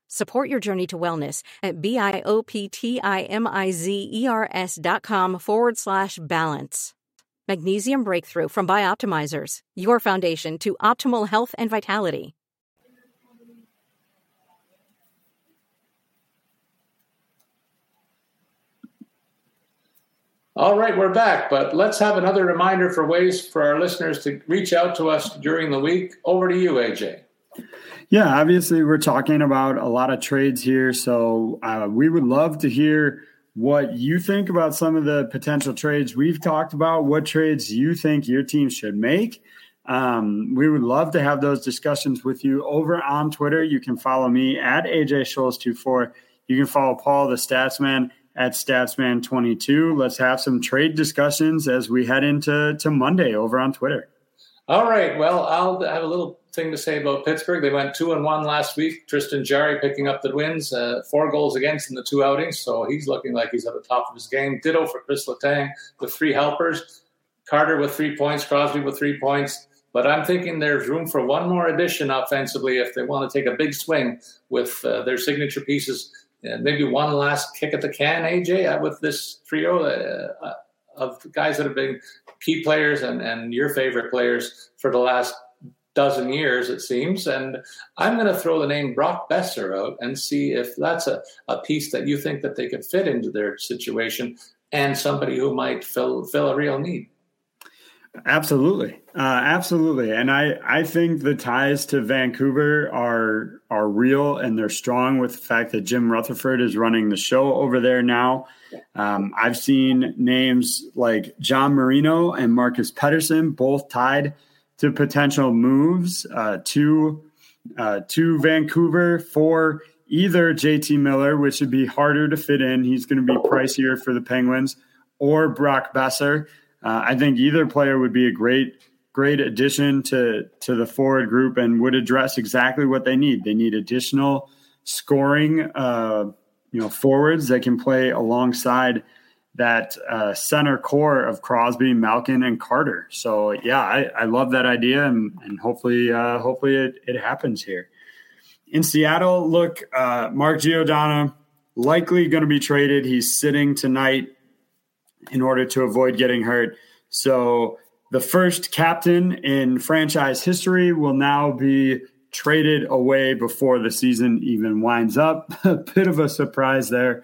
Support your journey to wellness at B-I-O-P-T-I-M-I-Z-E-R-S dot com forward slash balance. Magnesium Breakthrough from Bioptimizers, your foundation to optimal health and vitality. All right, we're back, but let's have another reminder for ways for our listeners to reach out to us during the week. Over to you, AJ. Yeah, obviously, we're talking about a lot of trades here. So uh, we would love to hear what you think about some of the potential trades we've talked about, what trades you think your team should make. Um, we would love to have those discussions with you over on Twitter. You can follow me at AJ Scholes24. You can follow Paul, the Statsman, at Statsman22. Let's have some trade discussions as we head into to Monday over on Twitter. All right. Well, I'll have a little thing to say about Pittsburgh. They went two and one last week. Tristan Jarry picking up the wins, uh, four goals against in the two outings, so he's looking like he's at the top of his game. Ditto for Chris Letang with three helpers. Carter with three points, Crosby with three points. But I'm thinking there's room for one more addition offensively if they want to take a big swing with uh, their signature pieces. Uh, maybe one last kick at the can, AJ, uh, with this trio uh, uh, of guys that have been key players and, and your favorite players for the last dozen years, it seems. And I'm going to throw the name Brock Boeser out and see if that's a, a piece that you think that they could fit into their situation and somebody who might fill fill a real need. Absolutely, uh, absolutely, and I I think the ties to Vancouver are are real and they're strong with the fact that Jim Rutherford is running the show over there now. Um, I've seen names like John Marino and Marcus Pettersson both tied to potential moves uh, to uh, to Vancouver for either JT Miller, which would be harder to fit in. He's going to be pricier for the Penguins, or Brock Boeser. Uh, I think either player would be a great great addition to to the forward group and would address exactly what they need. They need additional scoring, uh, you know, forwards that can play alongside that uh, center core of Crosby, Malkin, and Carter. So yeah, I, I love that idea, and, and hopefully, uh, hopefully it, it happens here. In Seattle, look, uh, Mark Giordano, likely going to be traded. He's sitting tonight in order to avoid getting hurt. So the first captain in franchise history will now be traded away before the season even winds up. a bit of a surprise there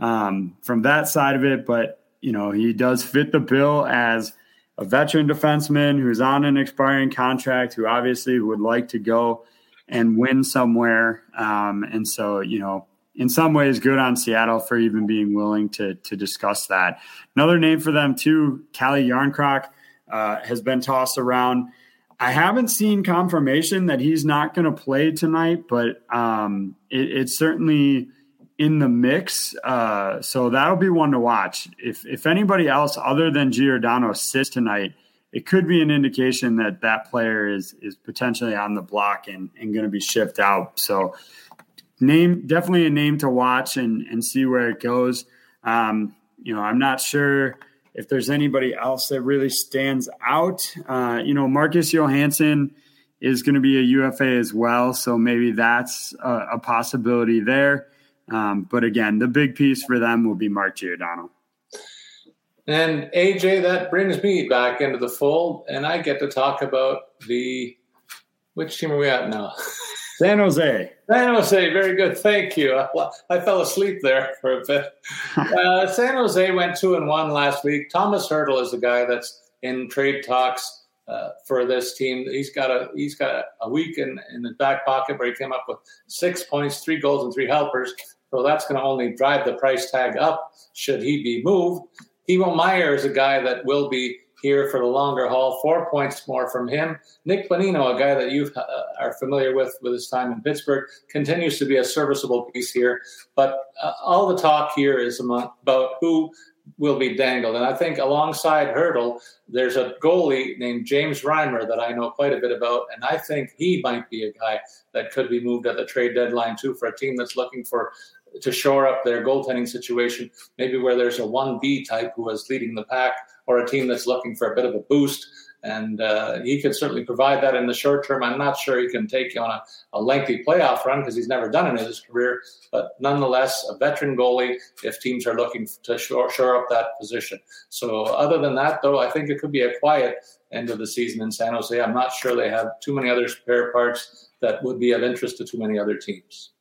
um, from that side of it, but you know he does fit the bill as a veteran defenseman who's on an expiring contract, who obviously would like to go and win somewhere. Um, and so, you know, in some ways, good on Seattle for even being willing to to discuss that. Another name for them too, Calle Jarnkrok, uh, has been tossed around. I haven't seen confirmation that he's not going to play tonight, but um, it, it's certainly in the mix. Uh, so that'll be one to watch. If if anybody else other than Giordano sits tonight, it could be an indication that that player is is potentially on the block and, and going to be shipped out. So name definitely a name to watch and and see where it goes. Um, you know, I'm not sure if there's anybody else that really stands out. Uh, you know, Marcus Johansson is going to be a UFA as well, so maybe that's a, a possibility there. Um, but again, the big piece for them will be Mark Giordano. And AJ, that brings me back into the fold, and I get to talk about the which team are we at now? San Jose. San Jose, very good. Thank you. I, I fell asleep there for a bit. uh, San Jose went two and one last week. Tomas Hertl is the guy that's in trade talks uh, for this team. He's got a he's got a week in, in the back pocket where he came up with six points, three goals, and three helpers. So that's going to only drive the price tag up should he be moved. Timo Meier is a guy that will be here for the longer haul. Four points more from him. Nick Bonino, a guy that you uh, are familiar with with his time in Pittsburgh, continues to be a serviceable piece here. But uh, all the talk here is about who will be dangled. And I think alongside Hertl, there's a goalie named James Reimer that I know quite a bit about. And I think he might be a guy that could be moved at the trade deadline, too, for a team that's looking for to shore up their goaltending situation, maybe where there's a 1B type who is leading the pack or a team that's looking for a bit of a boost. And uh, he could certainly provide that in the short term. I'm not sure he can take you on a, a lengthy playoff run because he's never done it in his career. But nonetheless, a veteran goalie if teams are looking to shore, shore up that position. So, other than that, though, I think it could be a quiet end of the season in San Jose. I'm not sure they have too many other spare parts that would be of interest to too many other teams.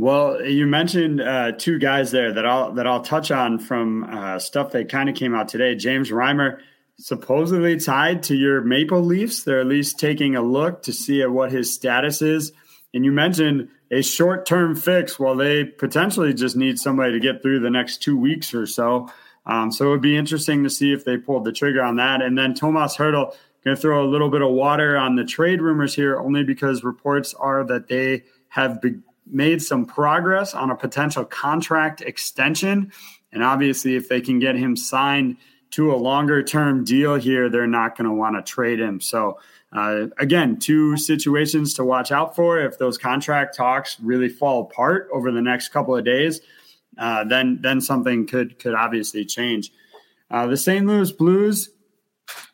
Well, you mentioned uh, two guys there that I'll that I'll touch on from uh, stuff that kind of came out today. James Reimer supposedly tied to your Maple Leafs. They're at least taking a look to see at what his status is. And you mentioned a short term fix. Well, they potentially just need somebody to get through the next two weeks or so. Um, so it would be interesting to see if they pulled the trigger on that. And then Tomas Hertl going to throw a little bit of water on the trade rumors here, only because reports are that they have be- made some progress on a potential contract extension. And obviously, if they can get him signed to a longer term deal here, they're not going to want to trade him. So, uh, again, two situations to watch out for. If those contract talks really fall apart over the next couple of days, uh, then then something could could obviously change. Uh, the St. Louis Blues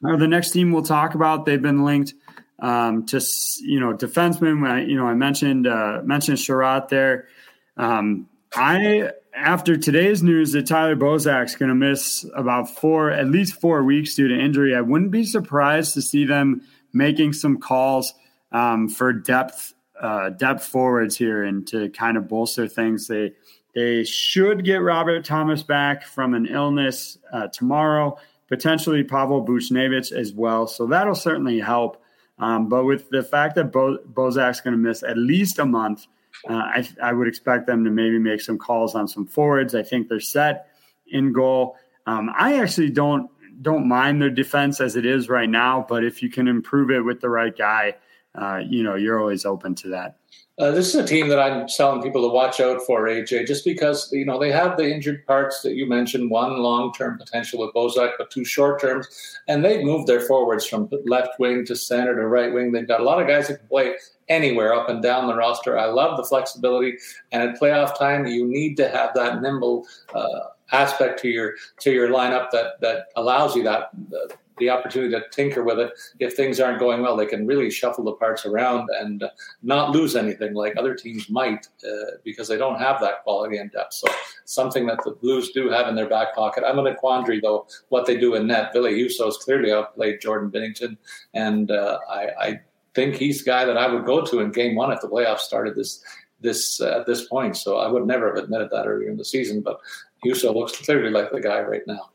are the next team we'll talk about. They've been linked um, to you know defensemen. You know I mentioned uh, mentioned Chiarot there. Um, I after today's news that Tyler Bozak's going to miss about four, at least four weeks due to injury, I wouldn't be surprised to see them making some calls um, for depth uh, depth forwards here and to kind of bolster things. They they should get Robert Thomas back from an illness uh, tomorrow, potentially Pavel Buchnevich as well. So that'll certainly help. Um, but with the fact that Bo- Bozak's going to miss at least a month, uh, I, I, would expect them to maybe make some calls on some forwards. I think they're set in goal. Um, I actually don't don't mind their defense as it is right now, but if you can improve it with the right guy, uh, you know you're always open to that. Uh, this is a team that I'm telling people to watch out for, AJ, just because you know they have the injured parts that you mentioned. One long-term potential with Bozak, but two short-terms, and they've moved their forwards from left wing to center to right wing. They've got a lot of guys that can play anywhere up and down the roster. I love the flexibility, and at playoff time, you need to have that nimble uh, aspect to your to your lineup that that allows you that. Uh, the opportunity to tinker with it. If things aren't going well, they can really shuffle the parts around and not lose anything like other teams might uh, because they don't have that quality and depth. So something that the Blues do have in their back pocket. I'm in a quandary though what they do in net. Ville Husso has clearly outplayed Jordan Binnington, and uh, I, I think he's the guy that I would go to in Game One if the playoffs started this this uh, at this point. So I would never have admitted that earlier in the season, but Husso looks clearly like the guy right now.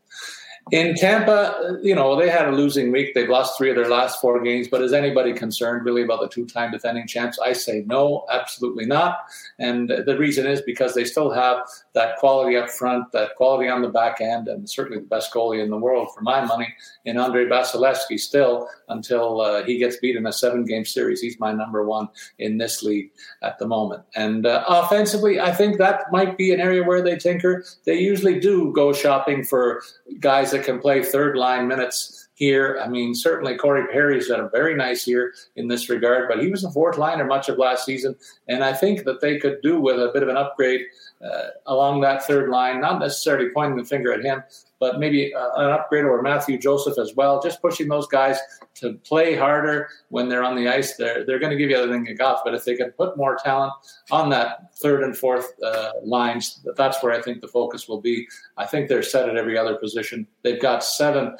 In Tampa, you know, they had a losing week. They've lost three of their last four games, but is anybody concerned really about the two time defending champs? I say no, absolutely not. And the reason is because they still have that quality up front, that quality on the back end, and certainly the best goalie in the world for my money in Andrei Vasilevskiy still until uh, he gets beat in a seven game series. He's my number one in this league at the moment. And uh, offensively, I think that might be an area where they tinker. They usually do go shopping for guys that can play third line minutes here. I mean, certainly Corey Perry's had a very nice year in this regard, but he was a fourth liner much of last season. And I think that they could do with a bit of an upgrade uh, along that third line, not necessarily pointing the finger at him, but maybe uh, an upgrade or Mathieu Joseph as well, just pushing those guys to play harder when they're on the ice. They're, they're going to give you everything you got, but if they can put more talent on that third and fourth uh, lines, that's where I think the focus will be. I think they're set at every other position. They've got seven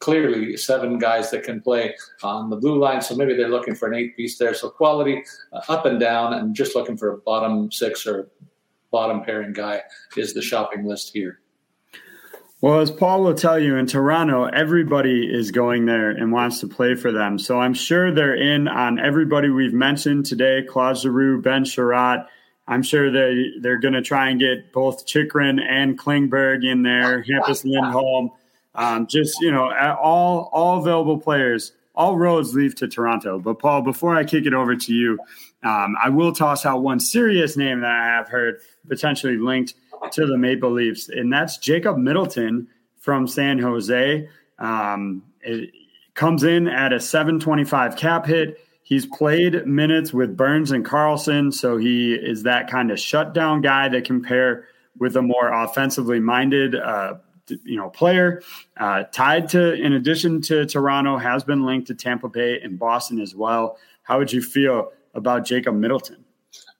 clearly seven guys that can play on the blue line. So maybe they're looking for an eight piece there. So quality uh, up and down, and just looking for a bottom six or bottom pairing guy is the shopping list here. Well, as Paul will tell you, in Toronto, everybody is going there and wants to play for them. So I'm sure they're in on everybody we've mentioned today Claude Giroux, Ben Chiarot. I'm sure they, they're going to try and get both Chychrun and Klingberg in there, Hampus Lindholm. Um, just, you know, all, all available players. All roads lead to Toronto. But, Paul, before I kick it over to you, um, I will toss out one serious name that I have heard potentially linked to the Maple Leafs, and that's Jacob Middleton from San Jose. Um, it comes in at a 725 cap hit. He's played minutes with Burns and Karlsson, so he is that kind of shutdown guy that can pair with a more offensively minded, uh, you know, player. Uh, tied to, in addition to Toronto, has been linked to Tampa Bay and Boston as well. How would you feel about Jacob Middleton?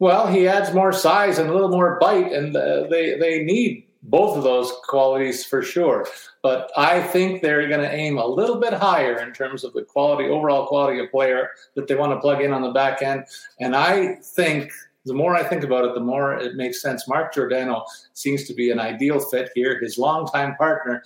Well, he adds more size and a little more bite, and uh, they they need both of those qualities for sure. But I think they're going to aim a little bit higher in terms of the quality, overall quality of player that they want to plug in on the back end. And I think the more I think about it, the more it makes sense. Mark Giordano seems to be an ideal fit here. His longtime partner,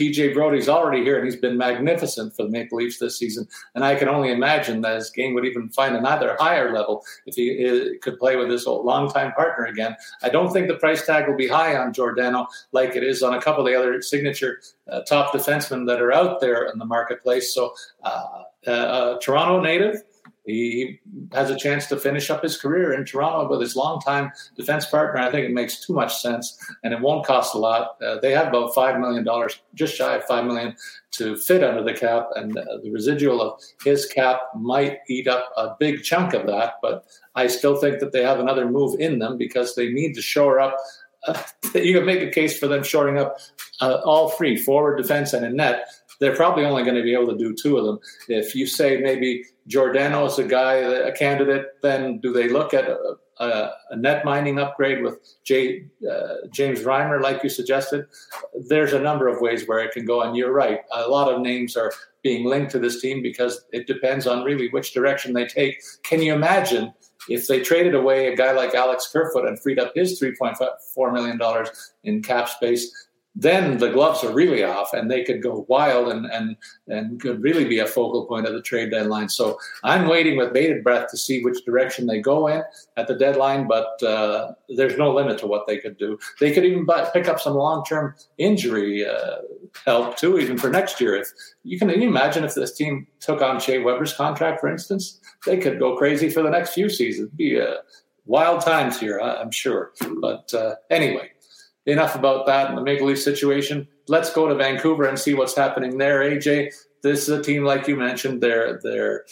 TJ Brodie's already here and he's been magnificent for the Maple Leafs this season. And I can only imagine that his game would even find another higher level if he uh, could play with his old longtime partner again. I don't think the price tag will be high on Giordano like it is on a couple of the other signature uh, top defensemen that are out there in the marketplace. So, uh, uh, uh Toronto native, he has a chance to finish up his career in Toronto with his longtime defense partner. I think it makes too much sense, and it won't cost a lot. Uh, they have about five million dollars, just shy of five million, to fit under the cap, and uh, the residual of his cap might eat up a big chunk of that. But I still think that they have another move in them because they need to shore up. Uh, you can make a case for them shoring up uh, all three forward, defense, and in net they're probably only going to be able to do two of them. If you say maybe Giordano is a guy, a candidate, then do they look at a, a, a net minding upgrade with uh, James Reimer, like you suggested? There's a number of ways where it can go, and you're right. A lot of names are being linked to this team because it depends on really which direction they take. Can you imagine? If they traded away a guy like Alex Kerfoot and freed up his $3.4 million in cap space, then the gloves are really off and they could go wild and, and, and could really be a focal point of the trade deadline. So I'm waiting with bated breath to see which direction they go in at the deadline, but uh, there's no limit to what they could do. They could even buy, pick up some long term injury uh, help too, even for next year. If you can, you imagine if this team took on Shea Weber's contract, for instance, they could go crazy for the next few seasons. It'd be uh, wild times here, I'm sure. But uh, anyway enough about that and the Maple Leaf situation. Let's go to Vancouver and see what's happening there. AJ, this is a team like you mentioned. They're they're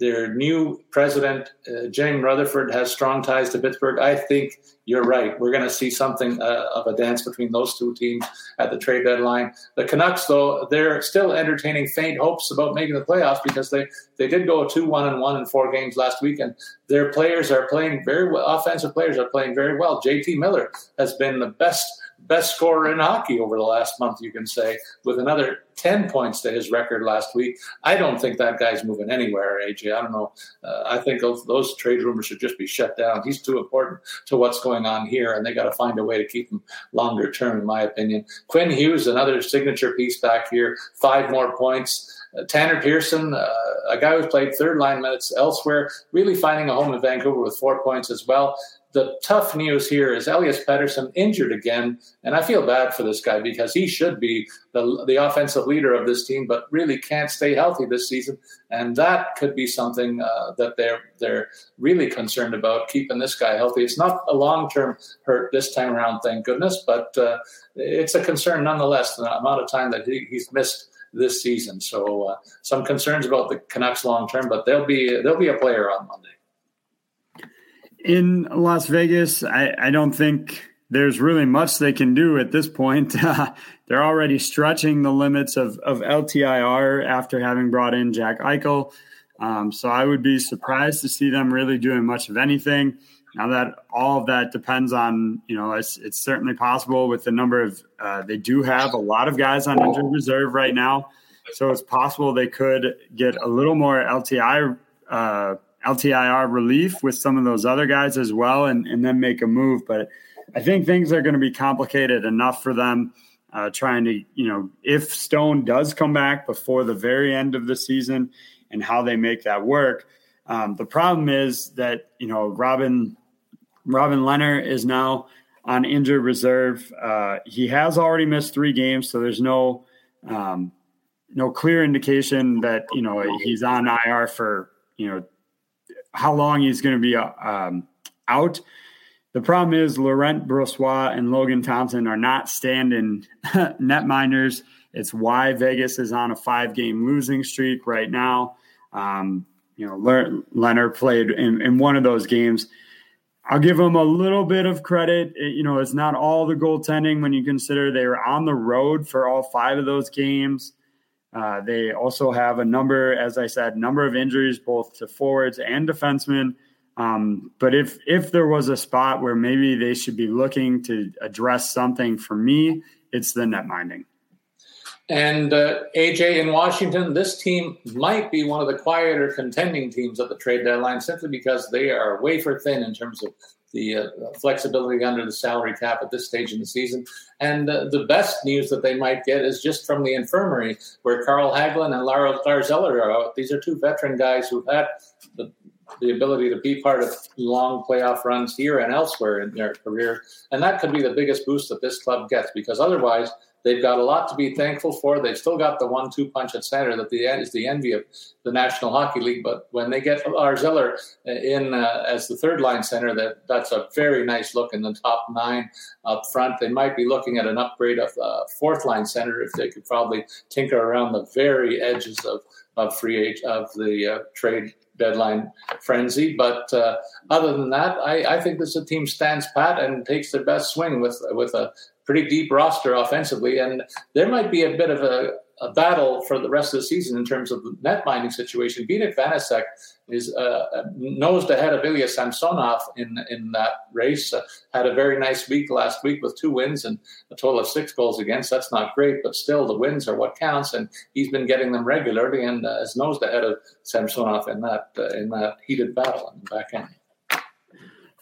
their new president, uh, Jim Rutherford, has strong ties to Pittsburgh. I think you're right. We're going to see something uh, of a dance between those two teams at the trade deadline. The Canucks, though, they're still entertaining faint hopes about making the playoffs because they, they did go two one and one in four games last week, and their players are playing very well. Offensive players are playing very well. JT Miller has been the best best scorer in hockey over the last month, you can say, with another 10 points to his record last week. I don't think that guy's moving anywhere, AJ. I don't know. Uh, I think those, trade rumors should just be shut down. He's too important to what's going on here, and they got to find a way to keep him longer term, in my opinion. Quinn Hughes, another signature piece back here, five more points. Uh, Tanner Pearson, uh, a guy who's played third line minutes elsewhere, really finding a home in Vancouver with four points as well the tough news here is Elias Pettersson injured again, and I feel bad for this guy because he should be the the offensive leader of this team, but really can't stay healthy this season, and that could be something uh, that they're they're really concerned about keeping this guy healthy. It's not a long term hurt this time around, thank goodness, but uh, it's a concern nonetheless. The amount of time that he, he's missed this season, so uh, some concerns about the Canucks long term, but they'll be they'll be a player on Monday in Las Vegas, I, I, don't think there's really much they can do at this point. they're already stretching the limits of, of LTIR after having brought in Jack Eichel. Um, so I would be surprised to see them really doing much of anything. Now that all of that depends on, you know, it's, it's certainly possible with the number of, uh, they do have a lot of guys on injured reserve right now. So it's possible they could get a little more LTI uh, LTIR relief with some of those other guys as well, and, and then make a move. But I think things are going to be complicated enough for them. Uh, trying to, you know, if Stone does come back before the very end of the season and how they make that work. Um, the problem is that, you know, Robin, Robin Lehner is now on injured reserve. Uh, he has already missed three games, so there's no, um, no clear indication that, you know, he's on IR for, you know, how long he's going to be uh, um, out. The problem is Laurent Brossoit and Logan Thompson are not standing net minders. It's why Vegas is on a five game losing streak right now. Um, you know, Lehner played in, in, one of those games. I'll give him a little bit of credit. It, you know, it's not all the goaltending when you consider they were on the road for all five of those games. Uh, they also have a number, as I said, number of injuries both to forwards and defensemen. Um, but if if there was a spot where maybe they should be looking to address something for me, it's the net minding. And uh, AJ in Washington, this team might be one of the quieter contending teams at the trade deadline simply because they are wafer thin in terms of the uh, flexibility under the salary cap at this stage in the season. And uh, the best news that they might get is just from the infirmary, where Carl Hagelin and Lars Eller are out. These are two veteran guys who've had the, the ability to be part of long playoff runs here and elsewhere in their career. And that could be the biggest boost that this club gets because otherwise – They've got a lot to be thankful for. They've still got the one-two punch at center that the, is the envy of the National Hockey League. But when they get Lars Eller in uh, as the third-line center, that that's a very nice look in the top nine up front. They might be looking at an upgrade of uh, fourth-line center if they could probably tinker around the very edges of of free age of the uh, trade deadline frenzy. But uh, other than that, I, I, think this a team stands pat and takes their best swing with with a pretty deep roster offensively, and there might be a bit of a, a battle for the rest of the season in terms of the net minding situation. Vitek Vanecek is uh, nosed ahead of Ilya Samsonov in in that race. Uh, had a very nice week last week with two wins and a total of six goals against. That's not great, but still the wins are what counts, and he's been getting them regularly and uh, is nosed ahead of Samsonov in that uh, in that heated battle in the back end.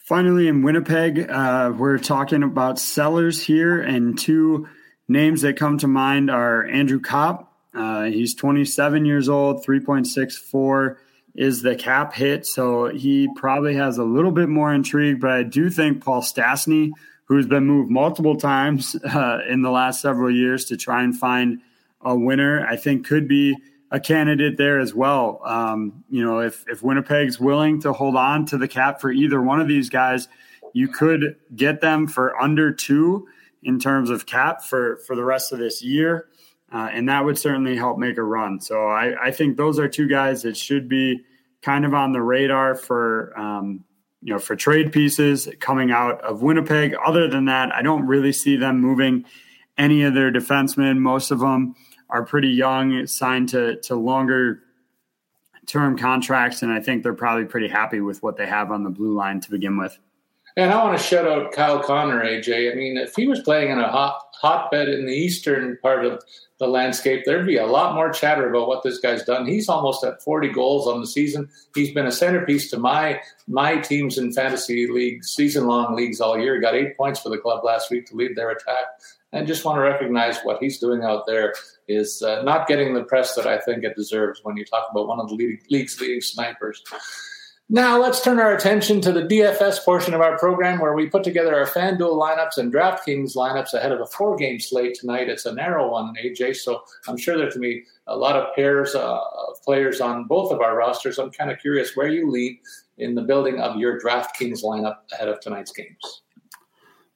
Finally, in Winnipeg, uh, we're talking about sellers here, and two names that come to mind are Andrew Copp. Uh, he's 27 years old, 3.64 is the cap hit, so he probably has a little bit more intrigue. But I do think Paul Stastny, who's been moved multiple times uh, in the last several years to try and find a winner, I think could be a candidate there as well. Um, you know, if if Winnipeg's willing to hold on to the cap for either one of these guys, you could get them for under two in terms of cap for for the rest of this year, uh, and that would certainly help make a run. So I, I think those are two guys that should be kind of on the radar for um, you know for trade pieces coming out of Winnipeg. Other than that, I don't really see them moving any of their defensemen. Most of them are pretty young, signed to to longer term contracts, and I think they're probably pretty happy with what they have on the blue line to begin with. And I want to shout out Kyle Connor, AJ. I mean, if he was playing in a hot hotbed in the eastern part of the landscape, there'd be a lot more chatter about what this guy's done. He's almost at 40 goals on the season. He's been a centerpiece to my my teams in fantasy leagues, season long leagues all year. He got eight points for the club last week to lead their attack. And just want to recognize what he's doing out there is uh, not getting the press that I think it deserves when you talk about one of the league's leading snipers. Now let's turn our attention to the DFS portion of our program where we put together our FanDuel lineups and DraftKings lineups ahead of a four game slate tonight. It's a narrow one, AJ, so I'm sure there's going to be a lot of pairs uh, of players on both of our rosters. I'm kind of curious where you lean in the building of your DraftKings lineup ahead of tonight's games.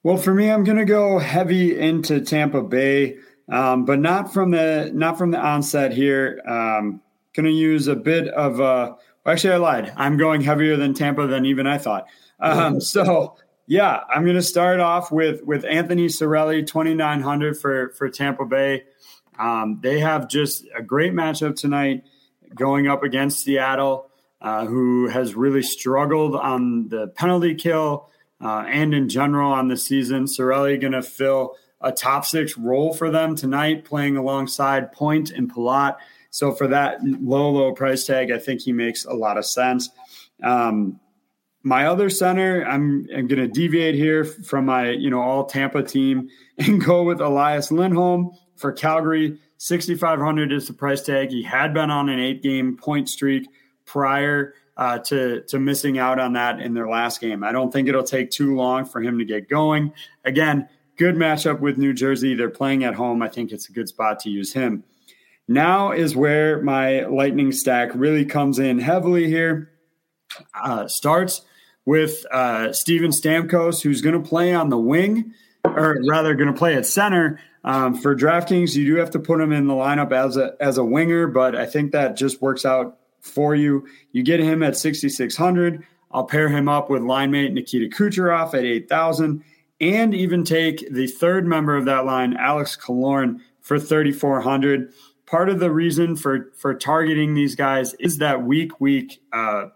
Well, for me, I'm going to go heavy into Tampa Bay, um, but not from the not from the onset here. Um, going to use a bit of a Actually, I lied. I'm going heavier than Tampa than even I thought. Um, so yeah, I'm going to start off with with Anthony Cirelli, 2,900 for for Tampa Bay. Um, they have just a great matchup tonight, going up against Seattle, uh, who has really struggled on the penalty kill uh, and in general on the season. Cirelli going to fill a top six role for them tonight, playing alongside Point and Palat. So for that low, low price tag, I think he makes a lot of sense. Um, my other center, I'm, I'm going to deviate here from my, you know, all Tampa team and go with Elias Lindholm for Calgary. 6,500 is the price tag. He had been on an eight game point streak prior uh, to, to missing out on that in their last game. I don't think it'll take too long for him to get going. Again, good matchup with New Jersey. They're playing at home. I think it's a good spot to use him. Now is where my lightning stack really comes in heavily here. Uh, starts with uh, Steven Stamkos, who's going to play on the wing, or rather, going to play at center. Um, for DraftKings, you do have to put him in the lineup as a as a winger, but I think that just works out for you. You get him at 6,600. I'll pair him up with line mate Nikita Kucherov at 8,000, and even take the third member of that line, Alex Killorn, for 3,400 part of the reason for for targeting these guys is that weak weak uh,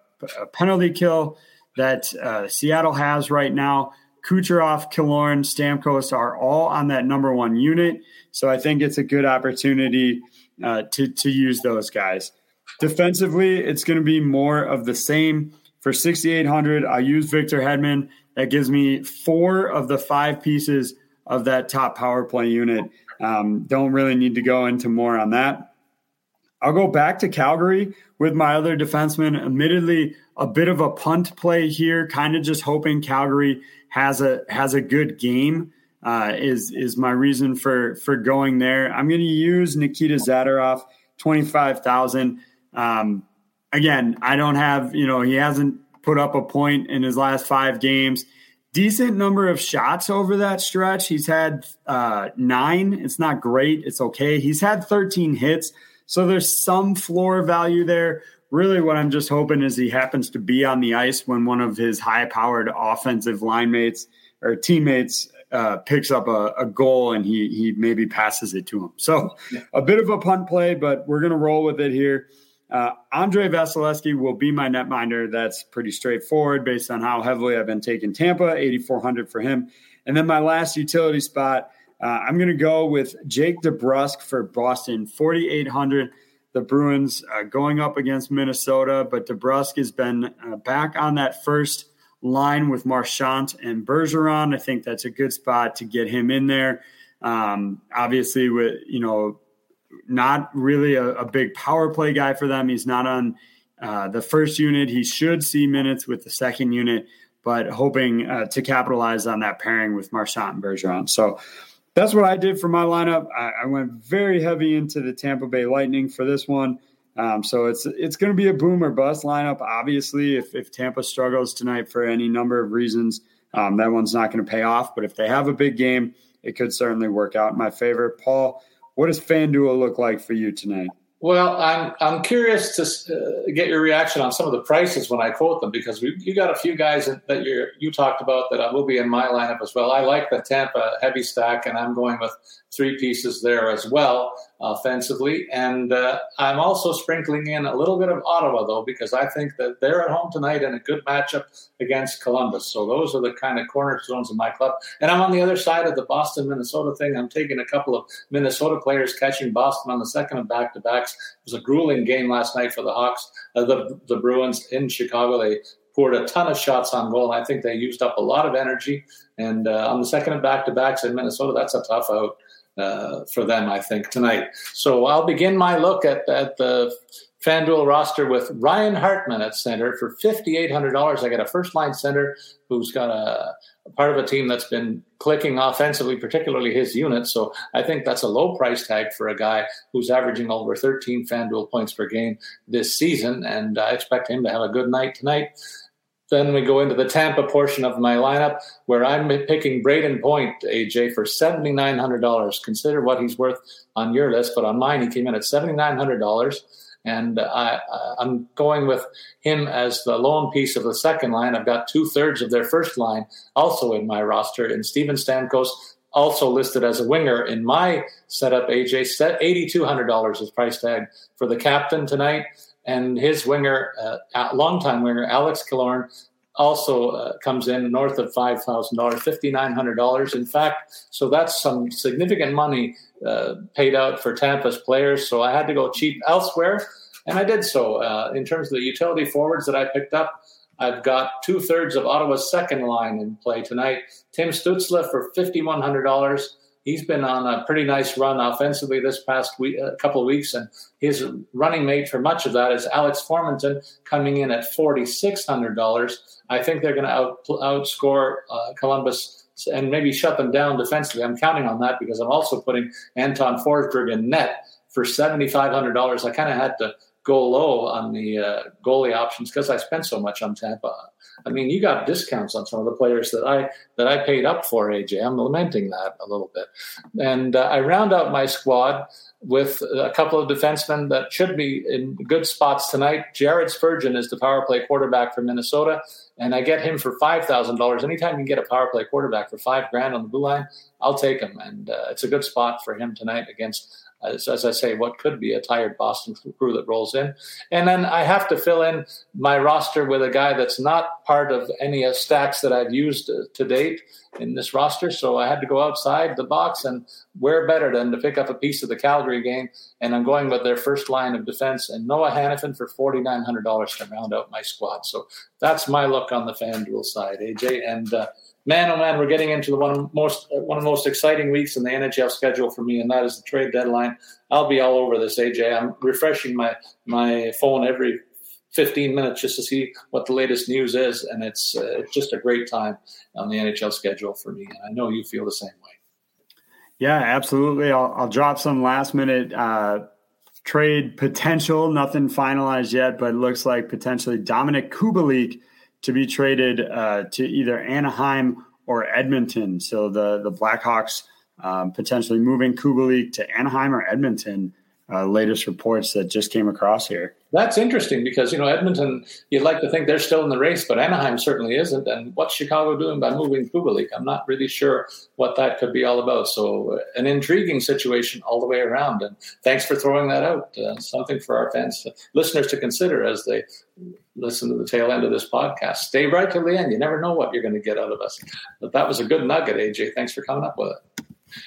penalty kill that uh, Seattle has right now. Kucherov, Killorn, Stamkos are all on that number one unit, so I think it's a good opportunity uh, to to use those guys. Defensively, it's going to be more of the same. For 6,800, I use Victor Hedman. That gives me four of the five pieces of that top power play unit. Um, don't really need to go into more on that. I'll go back to Calgary with my other defenseman. Admittedly, a bit of a punt play here, kind of just hoping Calgary has a has a good game. Uh, is is my reason for for going there. I'm going to use Nikita Zadorov, twenty five thousand. Um, again, I don't have you know he hasn't put up a point in his last five games decent number of shots over that stretch. He's had uh, nine. It's not great. It's okay. He's had 13 hits. So there's some floor value there. Really, what I'm just hoping is he happens to be on the ice when one of his high powered offensive line mates or teammates uh, picks up a, a, goal and he, he maybe passes it to him. So a bit of a punt play, but we're going to roll with it here. Uh, Andrei Vasilevskiy will be my netminder. That's pretty straightforward based on how heavily I've been taking Tampa, 8,400 for him. And then my last utility spot, uh, I'm going to go with Jake DeBrusk for Boston, 4,800. The Bruins uh, going up against Minnesota, but DeBrusk has been uh, back on that first line with Marchand and Bergeron. I think that's a good spot to get him in there. Um, obviously, with you know not really a, a, big power play guy for them. He's not on uh, the first unit. He should see minutes with the second unit, but hoping uh, to capitalize on that pairing with Marchand and Bergeron. So that's what I did for my lineup. I, I went very heavy into the Tampa Bay Lightning for this one. Um, so it's it's going to be a boom or bust lineup. Obviously, if, if Tampa struggles tonight for any number of reasons, um, that one's not going to pay off. But if they have a big game, it could certainly work out in my favor. Paul, what does FanDuel look like for you tonight? Well, I'm I'm curious to uh, get your reaction on some of the prices when I quote them because we, you got a few guys that you you talked about that will be in my lineup as well. I like the Tampa heavy stack, and I'm going with three pieces there as well offensively. And uh, I'm also sprinkling in a little bit of Ottawa, though, because I think that they're at home tonight in a good matchup against Columbus. So those are the kind of cornerstones of my club. And I'm on the other side of the Boston Minnesota thing. I'm taking a couple of Minnesota players catching Boston on the second of back to backs. It was a grueling game last night for the Hawks, uh, the, the Bruins in Chicago. They poured a ton of shots on goal. And I think they used up a lot of energy. And uh, on the second of back to backs in Minnesota, that's a tough out uh, for them, I think, tonight. So I'll begin my look at, at the FanDuel roster with Ryan Hartman at center for $5,800. I got a first line center who's got a, a, part of a team that's been clicking offensively, particularly his unit. So I think that's a low price tag for a guy who's averaging over 13 FanDuel points per game this season. And I expect him to have a good night tonight. Then we go into the Tampa portion of my lineup where I'm picking Brayden Point, AJ, for $7,900. Consider what he's worth on your list, but on mine, he came in at $7,900. And uh, uh, I, am going with him as the lone piece of the second line. I've got two thirds of their first line also in my roster. And Steven Stamkos, also listed as a winger in my setup, AJ, set $8,200 is price tag for the captain tonight and his winger, uh, longtime winger Alex Killorn, also uh, comes in north of five thousand dollars, fifty nine hundred dollars. In fact, so that's some significant money uh, paid out for Tampa's players. So I had to go cheap elsewhere, and I did so. Uh, in terms of the utility forwards that I picked up, I've got two thirds of Ottawa's second line in play tonight. Tim Stützle for fifty one hundred dollars he's been on a pretty nice run offensively this past week, a couple of weeks, and his running mate for much of that is Alex Formenton coming in at forty six hundred dollars. I think they're going to out, outscore uh, Columbus and maybe shut them down defensively. I'm counting on that because I'm also putting Anton Forsberg in net for seventy five hundred dollars. I kind of had to go low on the uh, goalie options because I spent so much on Tampa. I mean, you got discounts on some of the players that I that I paid up for. AJ, I'm lamenting that a little bit, and uh, I round out my squad with a couple of defensemen that should be in good spots tonight. Jared Spurgeon is the power play quarterback for Minnesota, and I get him for five thousand dollars. Anytime you get a power play quarterback for five grand on the blue line, I'll take him, and uh, it's a good spot for him tonight against as, as, I say, what could be a tired Boston crew that rolls in. And then I have to fill in my roster with a guy that's not part of any of stacks that I've used to, to date in this roster. So I had to go outside the box and where better than to pick up a piece of the Calgary game. And I'm going with their first line of defense and Noah Hanifin for $4,900 to round out my squad. So that's my look on the FanDuel side, AJ. And, uh, man, oh man, we're getting into the one most one of the most exciting weeks in the NHL schedule for me, and that is the trade deadline. I'll be all over this, AJ. I'm refreshing my my phone every 15 minutes just to see what the latest news is, and it's uh, just a great time on the NHL schedule for me. And I know you feel the same way. Yeah, absolutely. I'll, I'll drop some last minute. Uh, trade potential, nothing finalized yet, but it looks like potentially Dominic Kubalik to be traded uh, to either Anaheim or Edmonton. So the the Blackhawks um, potentially moving Kubalik to Anaheim or Edmonton. Uh, latest reports that just came across here. That's interesting because you know Edmonton. You'd like to think they're still in the race, but Anaheim certainly isn't. And what's Chicago doing by moving Kubalik? I'm not really sure what that could be all about. So an intriguing situation all the way around. And thanks for throwing that out. Uh, something for our fans, listeners to consider as they listen to the tail end of this podcast. Stay right till the end. You never know what you're going to get out of us. But that was a good nugget, AJ. Thanks for coming up with it.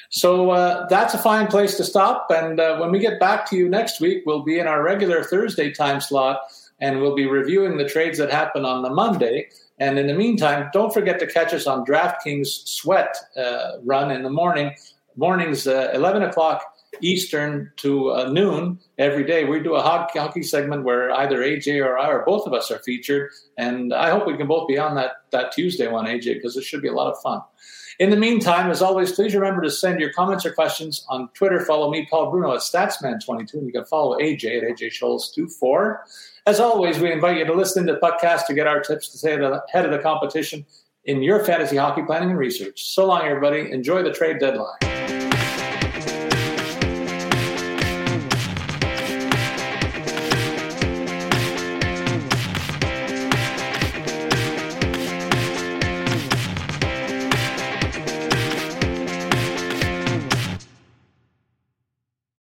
So uh, that's a fine place to stop. And uh, when we get back to you next week, we'll be in our regular Thursday time slot and we'll be reviewing the trades that happen on the Monday. And in the meantime, don't forget to catch us on DraftKings Sweat uh, run in the morning. Mornings, uh, 11 o'clock Eastern to uh, noon every day. We do a hockey segment where either AJ or I or both of us are featured. And I hope we can both be on that, that Tuesday one, AJ, because it should be a lot of fun. In the meantime, as always, please remember to send your comments or questions on Twitter. Follow me, Paul Bruno, at Statsman22, and you can follow AJ at AJ Scholes24. As always, we invite you to listen to the podcast to get our tips to stay ahead of the competition in your fantasy hockey planning and research. So long, everybody. Enjoy the trade deadline.